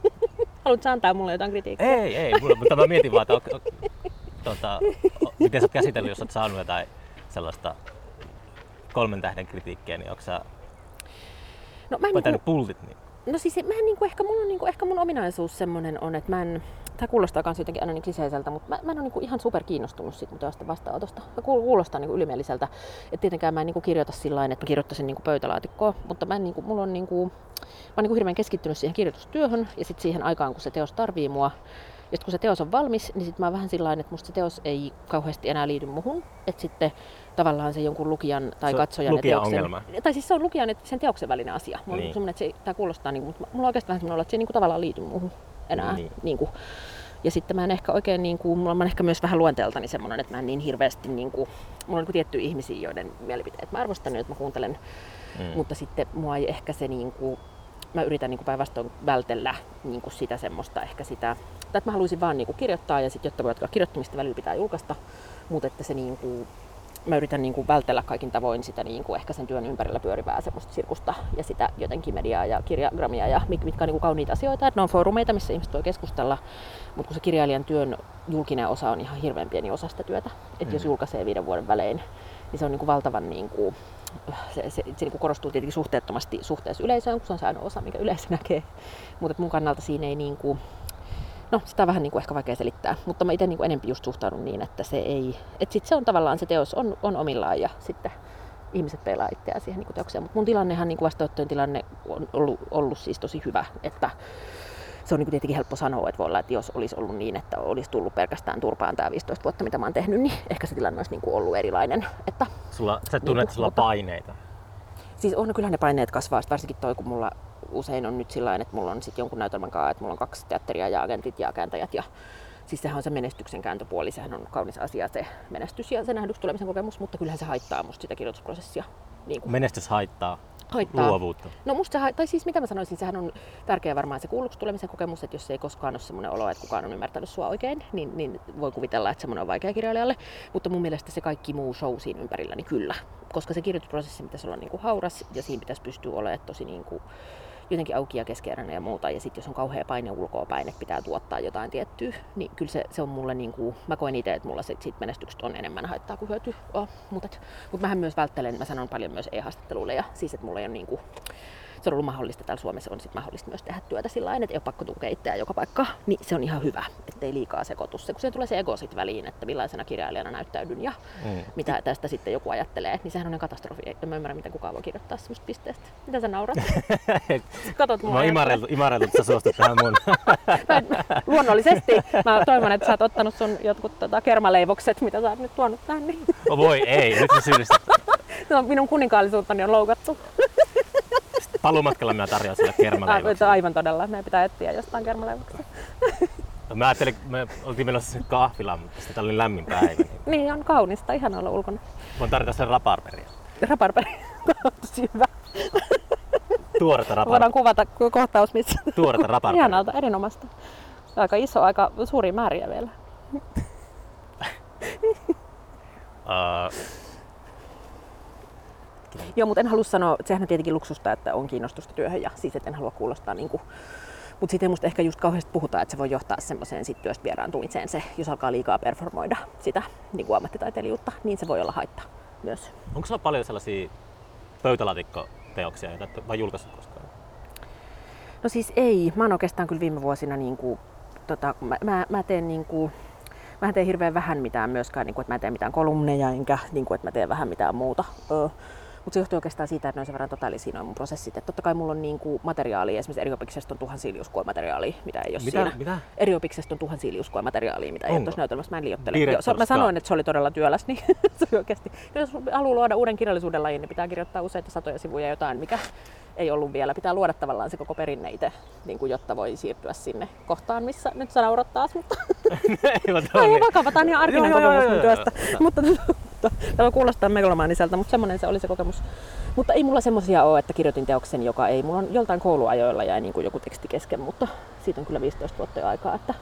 Haluatko antaa mulle jotain kritiikkiä? Ei, ei, mulla- mutta mä mietin vaan, että on, o- miten sä oot käsitellyt, jos oot saanut jotain sellaista kolmen tähden kritiikkiä, niin onko sä No, mä en pultit? Niin? No siis mä en niinku, ehkä, on niinku, ehkä mun ominaisuus semmonen on, että mä en, Tämä kuulostaa myös jotenkin aina niin kliseiseltä, mutta mä, mä en ole niinku ihan super kiinnostunut siitä mun teosta vastaanotosta. Mä kuul- kuulostaa niinku ylimieliseltä. Et tietenkään mä en niinku kirjoita sillä että mä kirjoittaisin niinku pöytälaatikkoa, mutta mä, en niinku, mulla on niinku, mä oon niinku hirveän keskittynyt siihen kirjoitustyöhön ja sitten siihen aikaan, kun se teos tarvii mua. Ja kun se teos on valmis, niin sitten mä oon vähän sillä että musta se teos ei kauheasti enää liity muhun. Että sitten tavallaan se jonkun lukijan tai Se katsojan ja lukijan teoksen... ongelma. Tai siis se on lukijan ja sen teoksen välinen asia. Mulla Niin. on että se, tämä kuulostaa, niin, mutta mulla on oikeastaan vähän semmoinen että se ei niin kuin, tavallaan liity muuhun enää. Niin. Niin kuin. Ja sitten mä en ehkä oikein, niin kuin, mulla on ehkä myös vähän luonteeltani semmoinen, että mä en niin hirveästi, niin kuin, mulla on niin kuin tiettyjä ihmisiä, joiden mielipiteet mä arvostan joita mä kuuntelen, Mm. mutta sitten mua ei ehkä se niin kuin, mä yritän niin päinvastoin vältellä niin kuin sitä semmoista ehkä sitä, tai että mä haluaisin vaan niin kuin kirjoittaa ja sitten jotta voi jatkaa kirjoittamista välillä pitää julkaista, mutta että se niin kuin, mä yritän niin kuin vältellä kaikin tavoin sitä niin kuin ehkä sen työn ympärillä pyörivää semmoista sirkusta ja sitä jotenkin mediaa ja kirjagramia ja mit- mitkä on niin kuin kauniita asioita, että ne on foorumeita, missä ihmiset voi keskustella, mutta kun se kirjailijan työn julkinen osa on ihan hirveän pieni osa sitä työtä, että jos Mm. julkaisee viiden vuoden välein, niin se on niin kuin valtavan niin kuin, se, se, se niin korostuu tietenkin suhteettomasti suhteessa yleisöön, kun se on se ainoa osa, mikä yleisö näkee. Mutta mun kannalta siinä ei niin kuin, no sitä on vähän niin kuin ehkä vaikea selittää, mutta mä itse niin enempi just suhtaudun niin, että se ei, että sit se on tavallaan se teos on, on omillaan ja sitten ihmiset peilaa itseään siihen niin teokseen. Mutta mun tilannehan niin vastaanottojen tilanne on ollut, ollut siis tosi hyvä, että se on niin tietenkin helppo sanoa, että voi olla, että jos olisi ollut niin, että olisi tullut pelkästään turpaan tämä 15 vuotta, mitä mä oon tehnyt, niin ehkä se tilanne olisi niin kuin ollut erilainen. Että Sulla, sä tunnet, että sulla mutta- paineita. Siis on kyllä ne paineet kasvaa, varsinkin toi, kun mulla usein on nyt sillä että mulla on sit jonkun näytelmän kanssa, että mulla on kaksi teatteria ja agentit ja kääntäjät. Ja, siis sehän on se menestyksen kääntöpuoli, sehän on kaunis asia se menestys ja se nähdyksi tulemisen kokemus, mutta kyllähän se haittaa musta sitä kirjoitusprosessia. Niin kuin Menestys haittaa haittaa. luovuutta. No musta se, hai- tai siis mitä mä sanoisin, sehän on tärkeä varmaan se kuulluksi tulemisen kokemus, että jos ei koskaan ole semmoinen olo, että kukaan on ymmärtänyt sua oikein, niin, niin voi kuvitella, että semmoinen on vaikea kirjailijalle. Mutta mun mielestä se kaikki muu show siinä ympärillä, niin kyllä. Koska se kirjoitusprosessi pitäisi olla niin kuin hauras ja siinä pitäisi pystyä olemaan tosi niin kuin jotenkin auki ja keskeeräinen ja muuta. Ja sitten jos on kauhea paine ulkoa päin, että pitää tuottaa jotain tiettyä, niin kyllä se, se on mulle niin kuin, mä koen itse, että mulla se, siitä menestyksestä on enemmän haittaa kuin hyötyä. Mutta, mutta mähän myös välttelen, mä sanon paljon myös e-haastatteluille ja siis, että mulla ei ole niin kuin, se on ollut mahdollista täällä Suomessa, on sit mahdollista myös tehdä työtä sillä tavalla, että ei ole pakko tunkea itseään joka paikka, niin se on ihan hyvä, ettei liikaa sekoitu se, kun siihen tulee se ego sit väliin, että millaisena kirjailijana näyttäydyn ja Mm. mitä tästä sitten joku ajattelee, niin sehän on katastrofi. En mä ymmärrä, miten kukaan voi kirjoittaa semmoista pisteestä. Mitä sä naurat? Katot mua. Mä oon imareltu, imareltu, että sä suostut tähän mun. Mä- Luonnollisesti. Mä toivon, että sä oot ottanut sun jotkut tota, kermaleivokset, mitä sä oot nyt tuonut tähän. Niin. Oh, voi ei, nyt sä syyllistät. No, minun kuninkaallisuuttani on loukattu. Palumatkalla mä tarjoan sille Aivan, kermaleivoksen. aivan todella. Meidän pitää etsiä jostain kermaleivoksia. Mä ajattelin, me oltiin menossa kahvilaan, mutta sitten oli lämmin päivä. Niin Niin, on kaunista. Ihan olla ulkona. voin tarjota sen raparperia. Raparperi. Tosi hyvä. Tuoretta Voidaan raparperia. kuvata kohtaus, missä Tuoretta raparperia. Ihanalta, erinomaista. Aika iso, aika suuri määriä vielä. Uh, Joo, mutta en halua sanoa, sehän on tietenkin luksusta, että on kiinnostusta työhön ja siis, että en halua kuulostaa niin kuin, Mutta sitten musta ehkä just kauheasti puhutaan, että se voi johtaa semmoiseen sit työstä vieraantumiseen se, jos alkaa liikaa performoida sitä niin kuin ammattitaiteilijuutta, niin se voi olla haitta myös. Onko sulla paljon sellaisia pöytälaatikkoteoksia, joita et vai julkaissut koskaan? No siis ei. Mä oon oikeastaan kyllä viime vuosina, niin kuin, tota, mä, mä, mä teen niin kuin, mä teen hirveän vähän mitään myöskään, niin kuin, että mä en tee mitään kolumneja, enkä niin kuin, että mä teen vähän mitään muuta. Öö, mutta se johtuu oikeastaan siitä, että ne on sen verran totaalisia noin mun prosessit. Että totta kai mulla on niin kuin materiaalia, esimerkiksi eriopiksesta on tuhansia liuskuomateriaalia, mitä ei ole Mitä? siinä. Mitä? Eriopiksesta on tuhansia liuskuomateriaalia, mitä ei ole Onko? tuossa näytelmässä. Mä en liioittele. Direct Joo, mä sanoin, että se oli todella työläs, niin se oli oikeasti. Jos haluaa luoda uuden kirjallisuuden lajin, niin pitää kirjoittaa useita satoja sivuja jotain, mikä ei ollut vielä. Pitää luoda tavallaan se koko perinne itse, niin kuin, jotta voi siirtyä sinne kohtaan, missä nyt sä naurat taas, mutta Ei, mutta niin. ihan vakava, tämä on ihan arkinen kokemus joo, mun joo, työstä. Mutta, mutta tämä kuulostaa megalomaaniselta, mutta semmoinen se oli se kokemus. Mutta ei mulla semmoisia ole, että kirjoitin teoksen, joka ei. Mulla on joltain kouluajoilla jäi niin kuin joku teksti kesken, mutta siitä on kyllä 15 vuotta jo aikaa, että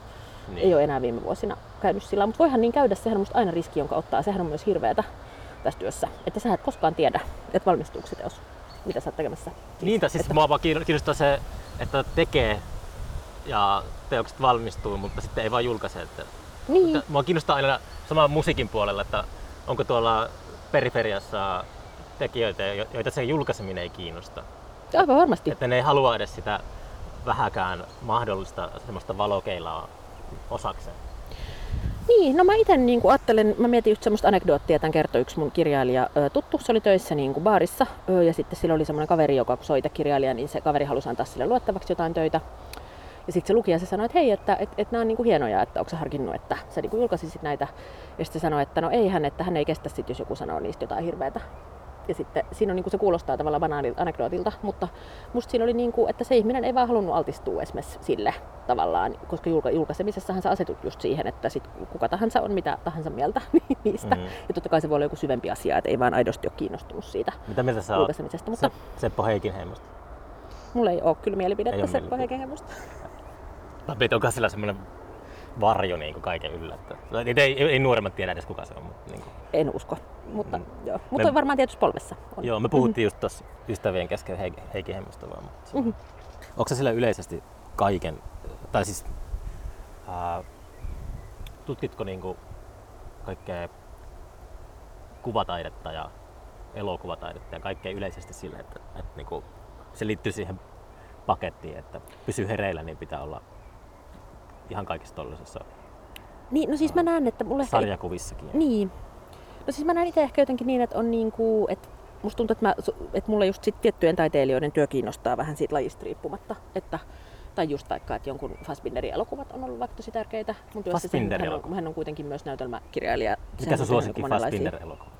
Niin. ei ole enää viime vuosina käynyt sillä. Mutta voihan niin käydä, sehän on musta aina riski, jonka ottaa. Sehän on myös hirveätä tässä työssä, että sä et koskaan tiedä, että valmistuuko se teos, mitä sä oot tekemässä. Niin, tai siis Että- mua vaan kiinno- kiinnostaa se, että tekee ja teokset valmistuu, mutta sitten ei vaan julkaise. Että, Niin, mua kiinnostaa aina sama musiikin puolella, että onko tuolla periferiassa tekijöitä, jo- joita se julkaiseminen ei kiinnosta. aivan varmasti. Että ne ei halua edes sitä vähäkään mahdollista semmoista valokeilaa osakseen. Niin, no mä itse niin ajattelen, mä mietin just semmoista anekdoottia, tämän kertoi yksi mun kirjailija tuttu, se oli töissä niin kuin baarissa ja sitten sillä oli semmoinen kaveri, joka kun soita kirjailija, niin se kaveri halusi antaa sille luettavaksi jotain töitä. Ja sitten se lukija se sanoi, että hei, että et, et nämä on niinku hienoja, että onko sä harkinnut, että sä niinku julkaisisit näitä. Ja sitten se sanoi, että no ei hän, että hän ei kestä sit, jos joku sanoo niistä jotain hirveätä. Ja sitten siinä on niinku se kuulostaa tavallaan banaalilta anekdootilta, mutta musta siinä oli niinku, että se ihminen ei vaan halunnut altistua esimerkiksi sille tavallaan, koska julka- julkaisemisessahan sä asetut just siihen, että sit kuka tahansa on mitä tahansa mieltä niistä. Mhm. Ja totta kai se voi olla joku syvempi asia, että ei vaan aidosti ole kiinnostunut siitä Mitä mieltä sä oot julkaisemisesta, mutta Se, Seppo Heikinheimosta? mulla ei ole kyllä Ei mielipidettä oo Seppo mielipidettä. Tai onko sillä semmoinen varjo niin kuin kaiken yllä? Että, ei, ei, ei, nuoremmat tiedä edes kuka se on. Mutta, niin kuin. En usko, mutta, Mm. joo. mutta Me- varmaan tietysti polvessa on. Joo, me puhuttiin just tuossa ystävien kesken Heik- Heikin Heimosta vaan. Mutta Mhm. Onko se sillä yleisesti kaiken, tai siis ää, tutkitko niinku kaikkea kuvataidetta ja elokuvataidetta ja kaikkea yleisesti sille, että, että niinku, se liittyy siihen pakettiin, että pysyy hereillä, niin pitää olla ihan kaikissa tollisissa Niin, no siis mä näen, että mulle ehkä... sarjakuvissakin. Niin. No siis mä näen itse ehkä jotenkin niin, että on niinku, että musta tuntuu, että, mä, että mulla just sit tiettyjen taiteilijoiden työ kiinnostaa vähän siitä lajista riippumatta. Että, tai just vaikka, että jonkun Fassbinderin elokuvat on ollut vaikka tosi tärkeitä. Mun työssä Fassbinderin hän, on, elokuva? hän on kuitenkin myös näytelmäkirjailija. Mikä tehnyt suosikki monenlaisia- Fassbinder-elokuva?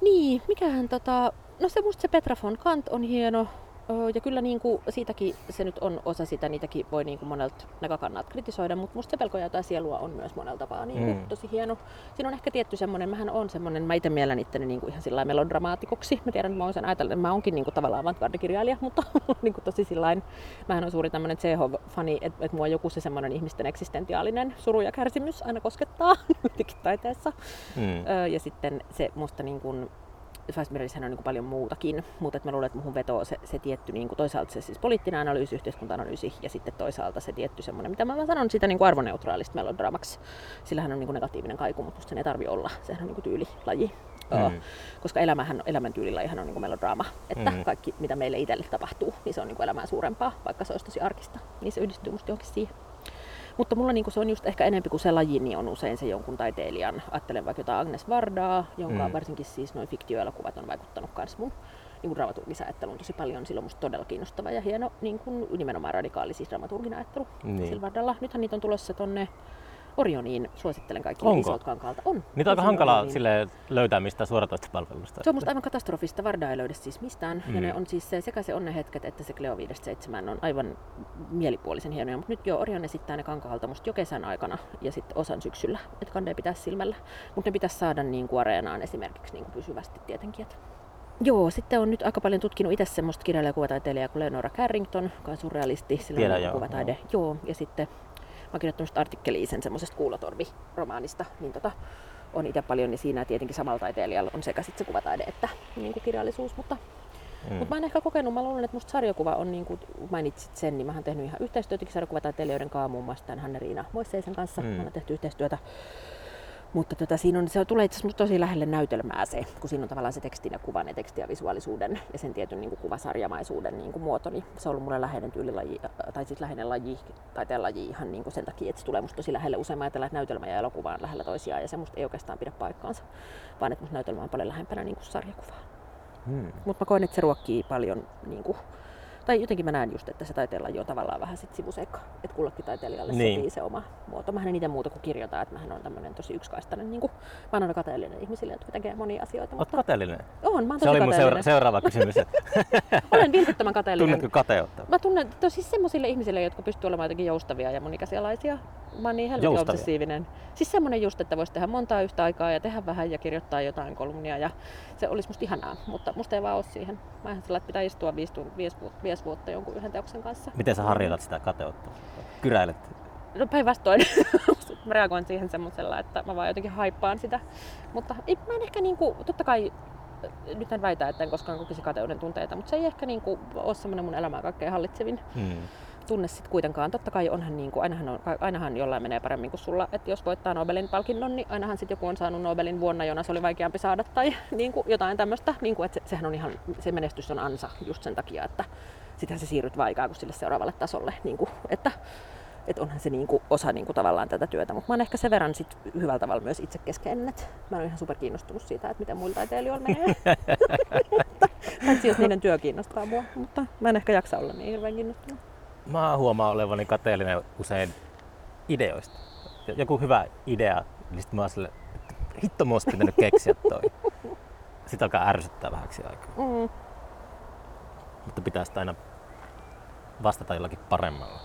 Niin, mikähän tota... No se musta se Petra von Kant on hieno. Ja kyllä niin kuin, siitäkin se nyt on osa sitä, niitäkin voi niin kuin monelta näkökannalta kritisoida, mutta musta se pelko ja jotain sielua on myös monella tapaa niin kuin, Mm. tosi hieno. Siinä on ehkä tietty semmoinen, mähän on semmoinen, mä itse mielen itteni niin kuin ihan sillä melodramaatikoksi. Mä tiedän, että mä oon sen ajatellut, että mä oonkin niin kuin tavallaan avantgardekirjailija, mutta niin kuin tosi sillain, mähän on suuri tämmöinen Chekhov-fani, että, että mua joku se semmoinen ihmisten eksistentiaalinen suru ja kärsimys aina koskettaa taiteessa. Mm. Ja sitten se musta niin kuin, Fassbinderissähän on niin kuin paljon muutakin, mutta että mä luulen, että muhun vetoo se, se tietty, niin kuin toisaalta se siis poliittinen analyysi, yhteiskunta-analyysi ja sitten toisaalta se tietty semmoinen, mitä mä vaan sanon sitä niin kuin arvoneutraalista melodraamaksi. Sillähän on niin kuin negatiivinen kaiku, mutta musta sen ei tarvi olla. Sehän on niin kuin tyylilaji. Mm. koska elämähän, elämäntyylilajihan on niin kuin melodraama. Että Mm. kaikki, mitä meille itselle tapahtuu, niin se on niin kuin elämää suurempaa, vaikka se olisi tosi arkista. Niin se yhdistyy musta johonkin siihen. Mutta mulla niinku se on just ehkä enempi kuin se laji, niin on usein se jonkun taiteilijan, ajattelen vaikka jotain Agnes Vardaa, jonka Mm. varsinkin siis noin fiktioelokuvat on vaikuttanut myös mun niin dramaturgisajatteluun tosi paljon. Sillä on musta todella kiinnostava ja hieno niin kuin nimenomaan radikaali siis dramaturginen ajattelu Niin. sillä Vardalla. Nythän niitä on tulossa tonne Orioniin, suosittelen kaikille Onko? isolta kankaalta. On. Niitä on aika hankalaa Orioniin. sille löytää mistään suoratoistopalvelusta. Se on musta aivan katastrofista. Varda ei löydä siis mistään. Mm. Ja Mm. ne on siis se, sekä se onnenhetket että se Cleo 5.7 on aivan mielipuolisen hienoja. Mutta nyt jo Orion esittää ne kankaalta musta jo kesän aikana ja sitten osan syksyllä. Että kandee pitää silmällä. Mutta ne pitäisi saada niin kuin areenaan esimerkiksi niin kuin pysyvästi tietenkin. Et. Joo, sitten on nyt aika paljon tutkinut itse semmoista kirjailijakuvataitteilijaa kuin Leonora Carrington, joka on surrealisti. Sillä Tiedän, on joo, kuvataide. Joo. ja sitten mä oon kirjoittanut artikkelia sen semmoisesta kuulotorvi-romaanista, niin tota, on itse paljon, niin siinä tietenkin samalla taiteilijalla on sekä sit se kuvataide että niin kuin kirjallisuus, mutta Mm. Mutta mä en ehkä kokenut, mä luulen, että musta sarjakuva on, niin kuin mainitsit sen, niin mä oon tehnyt ihan yhteistyötäkin sarjakuvataiteilijoiden kanssa, muun muassa tämän Hanne-Riina Moisseisen kanssa. Mm. Mä oon tehty yhteistyötä mutta tota, siinä on, se tulee itse asiassa tosi lähelle näytelmää se, kun siinä on tavallaan se tekstin ja kuvan ja tekstin ja visuaalisuuden ja sen tietyn niin kuin kuvasarjamaisuuden niin kuin muoto, niin se on ollut mulle läheinen tyylilaji, tai siis läheinen laji, taiteen laji ihan niin kuin sen takia, että se tulee musta tosi lähelle. Usein ajatellaan, että näytelmä ja elokuva on lähellä toisiaan ja se musta ei oikeastaan pidä paikkaansa, vaan että musta näytelmä on paljon lähempänä niin kuin sarjakuvaa. Hmm. Mutta mä koen, että se ruokkii paljon niin kuin, tai jotenkin mä näen just, että se taiteenlaji on tavallaan vähän sit sivuseikka, että kullekin taiteilijalle niin. sopii se oma muoto. Mähän en itse muuta kuin kirjoita, että mähän on tämmöinen tosi yksikaistainen, niin kuin, mä oon aina kateellinen ihmisille, jotka tekee monia asioita. Oot mutta... kateellinen? On, mä oon Se oli mun seura- seuraava kysymys. Olen vilpittömän kateellinen. Tunnetko kateutta? Mä tunnen tosi siis semmoisille ihmisille, jotka pystyy olemaan jotenkin joustavia ja monikäsialaisia. Mä oon niin helvetin obsessiivinen. Siis semmoinen just, että voisi tehdä montaa yhtä aikaa ja tehdä vähän ja kirjoittaa jotain kolumnia ja se olisi musta ihanaa, mutta musta ei vaan ole siihen. Mä ihan että pitää istua viisi, viisi, viisi vuotta jonkun yhden teoksen kanssa. Miten sä harjoitat sitä kateutta? Kyräilet? No päinvastoin. mä reagoin siihen semmoisella, että mä vaan jotenkin haippaan sitä. Mutta ei, mä en ehkä niinku, totta kai nyt en väitä, että en koskaan kokisi kateuden tunteita, mutta se ei ehkä niinku ole semmoinen mun elämää kaikkein hallitsevin. Hmm tunne sitten kuitenkaan. Totta kai onhan, niin kuin, ainahan, on, ainahan jollain menee paremmin kuin sulla. Että jos voittaa Nobelin palkinnon, niin ainahan sitten joku on saanut Nobelin vuonna, jona se oli vaikeampi saada. Tai niin kuin, jotain tämmöistä. Niin kuin, että se, sehän on ihan, se menestys on ansa just sen takia, että sittenhän se siirryt vaikaa kuin sille seuraavalle tasolle. Niin kuin, että, että onhan se niinku osa niinku tavallaan tätä työtä, mutta mä oon ehkä sen verran sit hyvällä tavalla myös itse keskeinen, että mä oon ihan super kiinnostunut siitä, että miten muilla taiteilijoilla menee. Paitsi jos niiden työ kiinnostaa mua, mutta mä en ehkä jaksa olla niin hirveän kiinnostunut mä huomaan olevani kateellinen usein ideoista. Joku hyvä idea, niin sitten mä oon sille, että hitto mä pitänyt keksiä toi. Sitten alkaa ärsyttää vähäksi aikaa. Mm. Mutta pitäisi aina vastata jollakin paremmalla.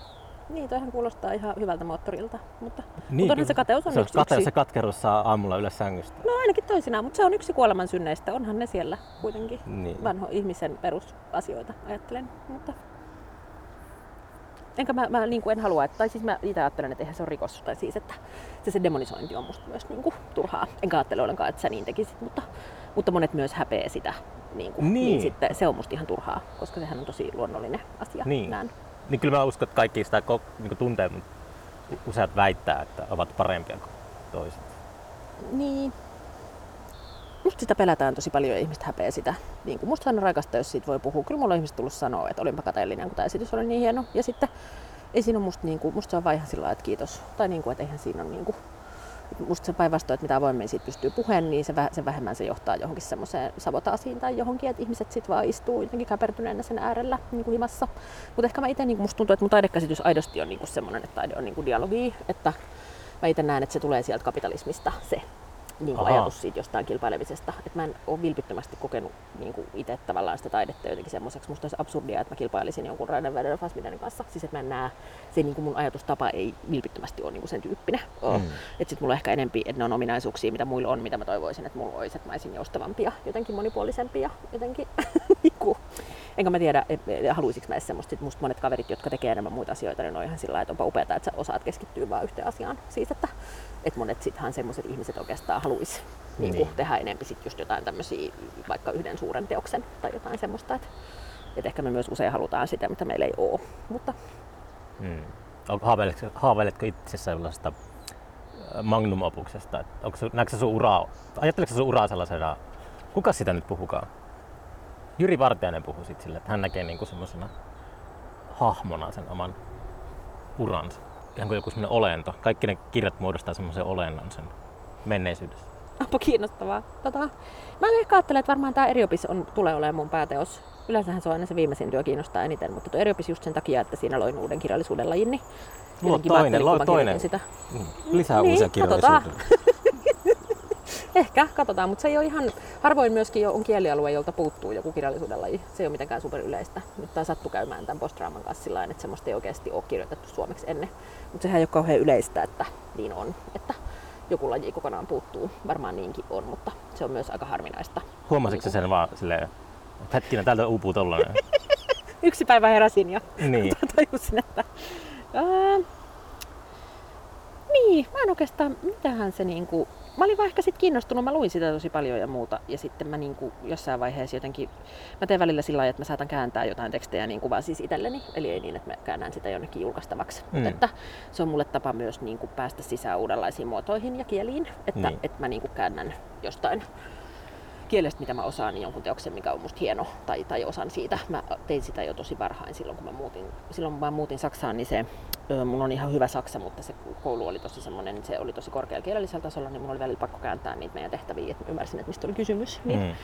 Niin, toihan kuulostaa ihan hyvältä moottorilta, mutta, niin, mutta se kateus on se yksi. Kateus ja katkeruus saa aamulla ylös sängystä. No ainakin toisinaan, mutta se on yksi kuoleman synneistä. Onhan ne siellä kuitenkin niin. vanho ihmisen perusasioita, ajattelen. Mutta enkä mä, mä niin kuin en halua, että, tai siis mä itse ajattelen, että eihän se ole rikos, tai siis että se, se demonisointi on musta myös niin kuin, turhaa. Enkä ajattele ollenkaan, että sä niin tekisit, mutta, mutta monet myös häpeä sitä. Niin, kuin, niin. niin sitten se on musta ihan turhaa, koska sehän on tosi luonnollinen asia. Niin, näin. niin kyllä mä uskon, että kaikki sitä niin tuntee, mutta useat väittää, että ovat parempia kuin toiset. Niin, musta sitä pelätään tosi paljon ja ihmiset häpeää sitä. Niin kuin musta on raikasta, jos siitä voi puhua. Kyllä mulla on ihmiset tullut sanoa, että olinpa kateellinen, kun tämä esitys oli niin hieno. Ja sitten ei siinä ole musta, niin kuin, musta se on vaan ihan sillä että kiitos. Tai niin kuin, että eihän siinä ole niin kuin, musta se päinvastoin, että mitä avoimmin siitä pystyy puheen, niin se, sen vähemmän se johtaa johonkin semmoiseen sabotaasiin tai johonkin, että ihmiset sitten vaan istuu jotenkin käpertyneenä sen äärellä niin kuin himassa. Mutta ehkä mä itse, niin musta tuntuu, että mun taidekäsitys aidosti on niin kuin semmoinen, että taide on niin kuin dialogi, että mä itse näen, että se tulee sieltä kapitalismista se, niin kuin ajatus siitä jostain kilpailemisesta. Että mä en ole vilpittömästi kokenut niin kuin itse tavallaan sitä taidetta jotenkin semmoiseksi. Musta olisi absurdia, että mä kilpailisin jonkun Raiden Werner Fassbinderin kanssa. Siis että mä en näe, se niin kuin mun ajatustapa ei vilpittömästi ole niin kuin sen tyyppinen. Mm. Että sit mulla on ehkä enempi, että ne on ominaisuuksia, mitä muilla on, mitä mä toivoisin, että mulla olisi, että mä olisin joustavampia, jotenkin monipuolisempia, jotenkin niinku. Enkä mä tiedä, haluaisinko mä edes semmoista, että musta monet kaverit, jotka tekee enemmän muita asioita, niin on ihan sillä että onpa upeaa, että sä osaat keskittyä vaan yhteen asiaan. Siis, että, että monet sittenhän semmoiset ihmiset oikeastaan haluaisi niin. niin tehdä enempi sit just jotain tämmöisiä, vaikka yhden suuren teoksen tai jotain semmoista. Että, että ehkä me myös usein halutaan sitä, mitä meillä ei ole. Mutta... Hmm. Onko, haaveiletko, haaveiletko itse sellaisesta äh, magnum opuksesta? Onko, näetkö sun uraa, ajatteletko sun uraa sellaisena, kuka sitä nyt puhukaan? Jyri Vartiainen puhui sit sille, että hän näkee niinku semmoisena hahmona sen oman uransa. Ihan kuin joku semmoinen olento. Kaikki ne kirjat muodostaa semmoisen olennon sen menneisyydessä. Onpa kiinnostavaa. Tota, mä ehkä ajattelen, että varmaan tämä eriopis on, tulee olemaan mun pääteos. Yleensähän se on aina se viimeisin työ kiinnostaa eniten, mutta tuo eriopis just sen takia, että siinä loin uuden kirjallisuuden lajin, niin Mulla on toinen, lo, toinen. Sitä. Mm. Lisää niin, uusia kirjallisuuden. Ehkä, katsotaan, mutta se ei ole ihan, harvoin myöskin on kielialue, jolta puuttuu joku kirjallisuuden laji. Se ei ole mitenkään super yleistä. Nyt tämä sattu käymään tämän postraaman kanssa sillä että semmoista ei oikeasti ole kirjoitettu suomeksi ennen. Mutta sehän ei ole kauhean yleistä, että niin on. Että joku laji kokonaan puuttuu. Varmaan niinkin on, mutta se on myös aika harvinaista. Huomasitko sen vaan silleen, että hetkinen, täältä uupuu tollainen? Yksi päivä heräsin ja niin. tajusin, että... Ää, niin, mä en oikeastaan, mitähän se niinku mä olin vaan ehkä sit kiinnostunut, mä luin sitä tosi paljon ja muuta. Ja sitten mä niinku jossain vaiheessa jotenkin, mä teen välillä sillä lailla, että mä saatan kääntää jotain tekstejä niinku vaan siis itselleni. Eli ei niin, että mä käännän sitä jonnekin julkaistavaksi. Mm. Mutta että se on mulle tapa myös niinku päästä sisään uudenlaisiin muotoihin ja kieliin. Että, niin. että mä niinku käännän jostain kielestä, mitä mä osaan, niin jonkun teoksen, mikä on musta hieno, tai, tai osan siitä. Mä tein sitä jo tosi varhain silloin, kun mä muutin, silloin kun mä muutin Saksaan, niin se, mun on ihan hyvä saksa, mutta se koulu oli tosi semmoinen, se oli tosi korkealla kielellisellä tasolla, niin mun oli välillä pakko kääntää niitä meidän tehtäviä, että ymmärsin, että mistä oli kysymys. Niin mm.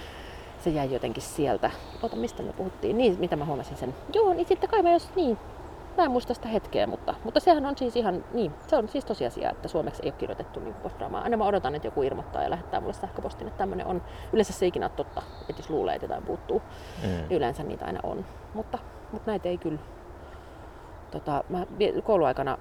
Se jäi jotenkin sieltä. Ota, mistä me puhuttiin? Niin, mitä mä huomasin sen. Joo, niin sitten kai mä jos niin, Mä en muista sitä hetkeä, mutta, mutta sehän on siis ihan, niin, se on siis tosiasia, että suomeksi ei ole kirjoitettu niin postdraamaa. Aina mä odotan, että joku ilmoittaa ja lähettää mulle sähköpostin, että tämmöinen on. Yleensä se ei ikinä ole totta, että jos luulee, että jotain puuttuu, mm. niin yleensä niitä aina on. Mutta, mutta näitä ei kyllä. Tota, mä kouluaikana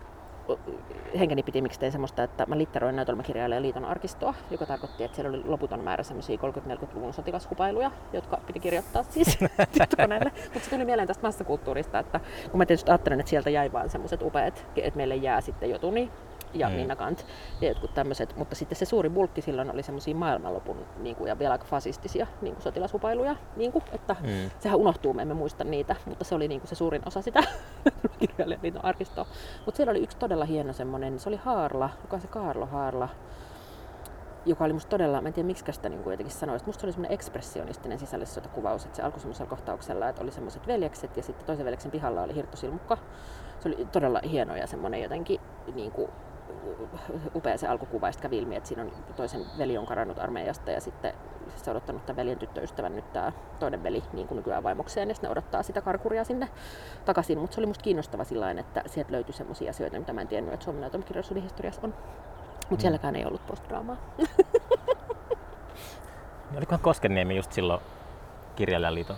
henkeni piti miksi tein semmoista, että mä litteroin näytelmäkirjailijan liiton arkistoa, joka tarkoitti, että siellä oli loputon määrä semmoisia 30-40-luvun sotilashupailuja, jotka piti kirjoittaa siis tietokoneelle. Mutta se tuli mieleen tästä massakulttuurista, että kun mä tietysti ajattelen, että sieltä jäi vaan semmoiset upeat, että meille jää sitten Jotuni ja mm. Minna Kant ja jotkut tämmöiset, mutta sitten se suuri bulkki silloin oli semmoisia maailmanlopun niin kuin, ja vielä aika fasistisia niin kuin sotilashupailuja, niin kuin, että mm. sehän unohtuu, me emme muista niitä, mutta se oli niin kuin, se suurin osa sitä kirjailijaliiton arkistoa. Mutta siellä oli yksi todella hieno semmoinen, se oli Haarla, joka se Kaarlo Haarla, joka oli musta todella, mä en tiedä miksi sitä niin jotenkin sanoisi, musta se oli semmoinen ekspressionistinen sisällissotakuvaus, että se alkoi semmoisella kohtauksella, että oli semmoiset veljekset ja sitten toisen veljeksen pihalla oli hirttosilmukka. Se oli todella hieno ja semmoinen jotenkin niin kuin, upea se alkukuva, ja kävi ilmi, että siinä on toisen veli on karannut armeijasta ja sitten se on odottanut tämän veljen tyttöystävän nyt tämä toinen veli niin kuin nykyään vaimokseen ja sitten ne odottaa sitä karkuria sinne takaisin. Mutta se oli musta kiinnostava sillä että sieltä löytyi sellaisia asioita, mitä mä en tiennyt, että Suomen näytelmäkirjallisuuden historiassa on. Mutta mm. sielläkään ei ollut postdraamaa. Olikohan Koskeniemi just silloin kirjailijaliiton,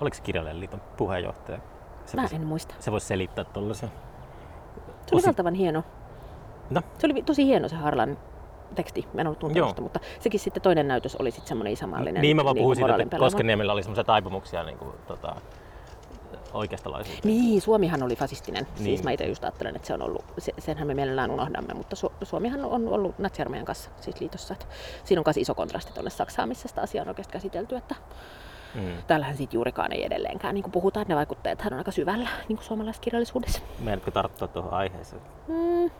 oliko se kirjailijaliiton puheenjohtaja? Se Mä vois, en muista. Se voisi selittää tuollaisen. Se oli valtavan hieno. No. Se oli tosi hieno se Harlan teksti, mä en ollut tuntenut mutta sekin sitten toinen näytös oli sitten semmoinen isämaallinen. Niin mä vaan puhuin siitä, että Koskeniemellä oli semmoisia taipumuksia niin kuin, tota, oikeistolaisuuteen. Niin, Suomihan oli fasistinen. Siis niin. Siis mä itse just ajattelen, että se on ollut, se, senhän me mielellään unohdamme, mutta Su- Suomihan on ollut natsiarmeijan kanssa siis liitossa. Että siinä on myös iso kontrasti tuonne Saksaan, missä sitä asiaa on oikeasti käsitelty. Että Mm. Täällähän siitä juurikaan ei edelleenkään niin kuin puhutaan, että ne vaikutteet on aika syvällä niin kuin suomalaisessa kirjallisuudessa. Meidätkö tarttua tuohon aiheeseen? Mm.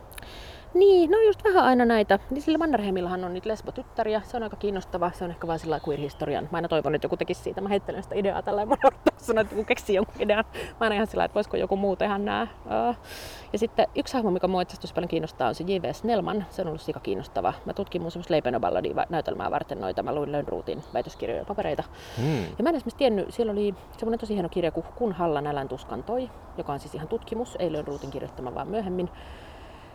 Niin, no just vähän aina näitä. Niin sillä Mannerheimillahan on niitä lesbotyttäriä. Se on aika kiinnostava. Se on ehkä vain sillä queer-historian. Mä aina toivon, että joku tekisi siitä. Mä heittelen sitä ideaa tällä ja mä sanoa, että joku keksii jonkun idean. Mä aina ihan sillä että voisiko joku muu tehdä nää. Ja sitten yksi hahmo, mikä mua itse paljon kiinnostaa, on se J.V. Snellman. Se on ollut sika kiinnostava. Mä tutkin mun semmoista Leipenoballadia näytelmää varten noita. Mä luin Lönnruutin väitöskirjoja ja papereita. Hmm. Ja mä en esimerkiksi tiennyt, siellä oli semmoinen tosi hieno kirja kuin Kun Halla nälän tuskan toi, joka on siis ihan tutkimus, ei Lönnruutin kirjoittama vaan myöhemmin.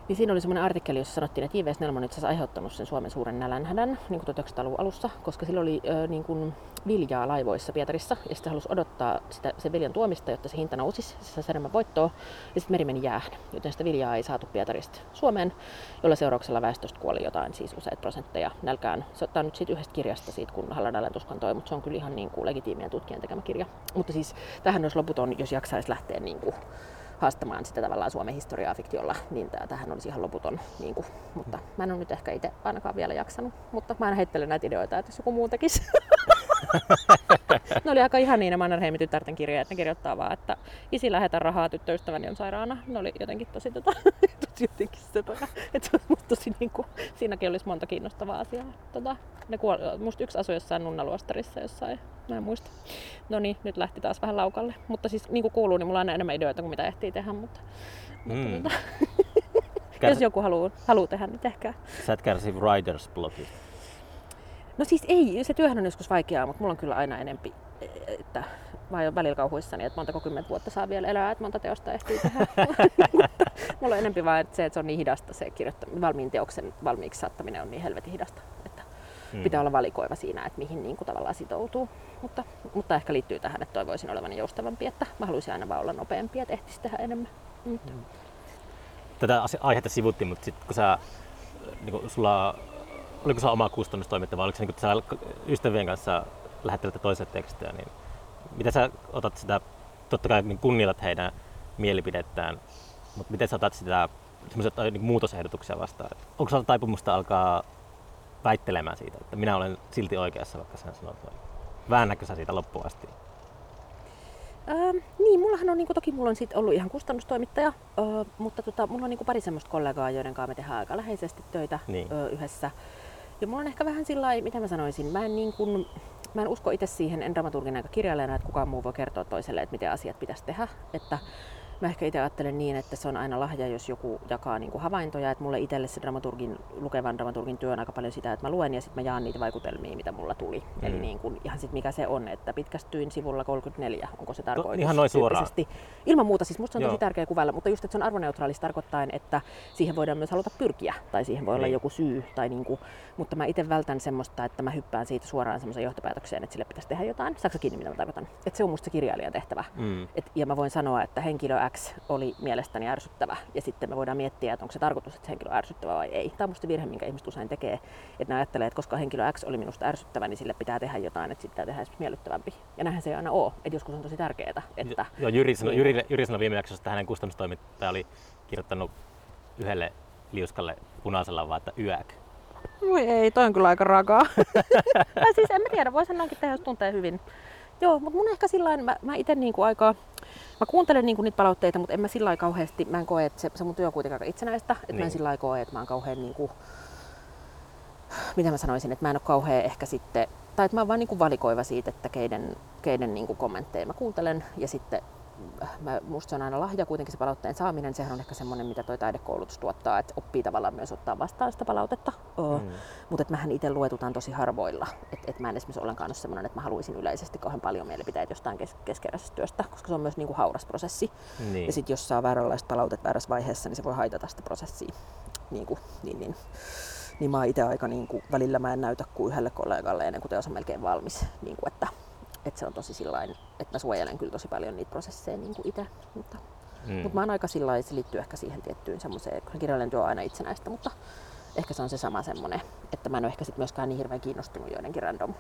Niin siinä oli semmoinen artikkeli, jossa sanottiin, että J.V. Snellman itse aiheuttanut sen Suomen suuren nälänhädän niin 1900-luvun alussa, koska sillä oli ö, niin kuin viljaa laivoissa Pietarissa, ja sitten halusi odottaa sitä, sen viljan tuomista, jotta se hinta nousisi, se saisi enemmän voittoa, ja sitten meri meni jäähän, joten sitä viljaa ei saatu Pietarista Suomeen, jolla seurauksella väestöstä kuoli jotain, siis useat prosentteja nälkään. Se ottaa nyt siitä yhdestä kirjasta, siitä, kun tuskan toi, mutta se on kyllä ihan niin kuin legitiimien tutkijan tekemä kirja. Mutta siis tähän olisi loputon, jos jaksaisi lähteä niin kuin haastamaan sitä tavallaan Suomen historiaa fiktiolla, niin tähän olisi ihan loputon. Niin kuin, mutta mä en ole nyt ehkä itse ainakaan vielä jaksanut. Mutta mä aina heittelen näitä ideoita, että jos joku muu tekisi. ne oli aika ihan niin ne Mannerheimin tytärten kirjeet. Ne kirjoittaa vaan, että isi lähetä rahaa, tyttöystäväni on sairaana. Ne oli jotenkin tosi, tota, tosi jotenkin se, tota, että se olisi tosi niin kuin, siinäkin olisi monta kiinnostavaa asiaa. Tota, ne kuol, musta yksi asui jossain nunnaluostarissa jossain Mä en muista. No niin, nyt lähti taas vähän laukalle. Mutta siis niin kuin kuuluu, niin mulla on aina enemmän ideoita kuin mitä ehtii tehdä. Mutta, mm. mutta Kärs... jos joku haluaa, haluaa tehdä, niin tehkää. Sä et kärsi writer's blockista. No siis ei, se työhän on joskus vaikeaa, mutta mulla on kyllä aina enempi, että mä oon välillä kauhuissani, että montako kymmentä vuotta saa vielä elää, että monta teosta ehtii tehdä. mulla on enempi vaan että se, että se on niin hidasta se kirjoittaminen, valmiin teoksen valmiiksi saattaminen on niin helvetin hidasta. Että hmm. pitää olla valikoiva siinä, että mihin niin kuin tavallaan sitoutuu. Mutta, mutta ehkä liittyy tähän, että toivoisin olevan joustavampi, että mä haluaisin aina vaan olla nopeampi, että ehtisi tehdä enemmän. Hmm. Tätä aihetta sivuttiin, mutta sitten kun sä, niin kun sulla, oliko se oma kustannustoimittaja vai oliko se niin kun sä ystävien kanssa lähettelet toiselle tekstejä, niin miten sä otat sitä, totta kai niin kunnioitat heidän mielipidettään, mutta miten sä otat sitä semmoiset niin muutosehdotuksia vastaan? Onko sulla taipumusta alkaa väittelemään siitä, että minä olen silti oikeassa, vaikka sinä sanot noin. Väännäkö sä siitä loppuun asti? Öö, niin, mullahan on, niin kuin, toki mulla on sit ollut ihan kustannustoimittaja, öö, mutta tota, mulla on niin kuin pari semmoista kollegaa, joiden kanssa me tehdään aika läheisesti töitä Niin. öö, yhdessä. Ja mulla on ehkä vähän sillä mitä mä sanoisin, mä en, niin kuin, mä en usko itse siihen, en dramaturgin aika kirjailijana, että kukaan muu voi kertoa toiselle, että miten asiat pitäisi tehdä. Että Mä ehkä itse ajattelen niin, että se on aina lahja, jos joku jakaa niin kuin havaintoja. Että mulle itselle se dramaturgin, lukevan dramaturgin työ on aika paljon sitä, että mä luen ja sitten mä jaan niitä vaikutelmia, mitä mulla tuli. Mm. Eli niin kuin, ihan sitten mikä se on, että pitkästyin sivulla 34, onko se tarkoitus? ihan noin suoraan. Ilman muuta, siis musta se on Joo. tosi tärkeä kuvailla, mutta just, että se on arvoneutraalista tarkoittain, että siihen voidaan myös haluta pyrkiä, tai siihen voi olla Niin. joku syy, tai niin kuin, mutta mä itse vältän semmoista, että mä hyppään siitä suoraan semmoiseen johtopäätökseen, että sille pitäisi tehdä jotain. Saatko kiinni, mitä mä tarkoitan? Että se on musta se kirjailijan tehtävä. Mm. Et, ja mä voin sanoa, että henkilö X oli mielestäni ärsyttävä. Ja sitten me voidaan miettiä, että onko se tarkoitus, että henkilö on ärsyttävä vai ei. Tämä on musta virhe, minkä ihmiset usein tekee. Että ne ajattelee, että koska henkilö X oli minusta ärsyttävä, niin sille pitää tehdä jotain, että sitten pitää tehdä esimerkiksi miellyttävämpi. Ja näinhän se ei aina ole. Että joskus on tosi tärkeää, että... Joo, Jyri sanoi, niin. Jyri, Jyri sanoi viime jaksossa, että hänen kustannustoimittaja oli kirjoittanut yhdelle liuskalle punaisella vaan, että yäk. Voi ei, toi on kyllä aika rakaa. siis en mä tiedä, voi sanoakin tehdä, jos tuntee hyvin. Joo, mutta mun ehkä sillä mä, mä itse niinku aika, mä kuuntelen niinku niitä palautteita, mutta en mä sillä lailla kauheasti, mä en koe, että se, se mun työ on kuitenkin aika itsenäistä, että niin. mä en Niin. sillä lailla koe, että mä oon kauhean niinku, mitä mä sanoisin, että mä en ole kauhean ehkä sitten, tai että mä oon vaan niinku valikoiva siitä, että keiden, keiden niinku kommentteja mä kuuntelen ja sitten mä, musta se on aina lahja kuitenkin se palautteen saaminen, sehän on ehkä semmoinen, mitä toi taidekoulutus tuottaa, että oppii tavallaan myös ottaa vastaan sitä palautetta. Mm. Mm. Mutta mähän itse luetutaan tosi harvoilla. Että et mä en esimerkiksi ollenkaan ole semmoinen, että mä haluaisin yleisesti kauhean paljon mielipiteitä jostain kes- keskeräisestä työstä, koska se on myös niinku hauras prosessi. Niin. Ja sitten jos saa vääränlaista palautetta väärässä vaiheessa, niin se voi haitata sitä prosessia. Niinku, niin, niin. niin mä itse aika niinku, välillä mä en näytä kuin yhdelle kollegalle ennen kuin teos on melkein valmis. Niinku, että, että se on tosi sillain, että mä suojelen kyllä tosi paljon niitä prosesseja niinku itse. Mutta, Mm. mutta mä oon aika sillä se liittyy ehkä siihen tiettyyn semmoiseen, kun kirjallinen työ on aina itsenäistä, mutta ehkä se on se sama semmoinen, että mä en ole ehkä sit myöskään niin hirveän kiinnostunut joidenkin random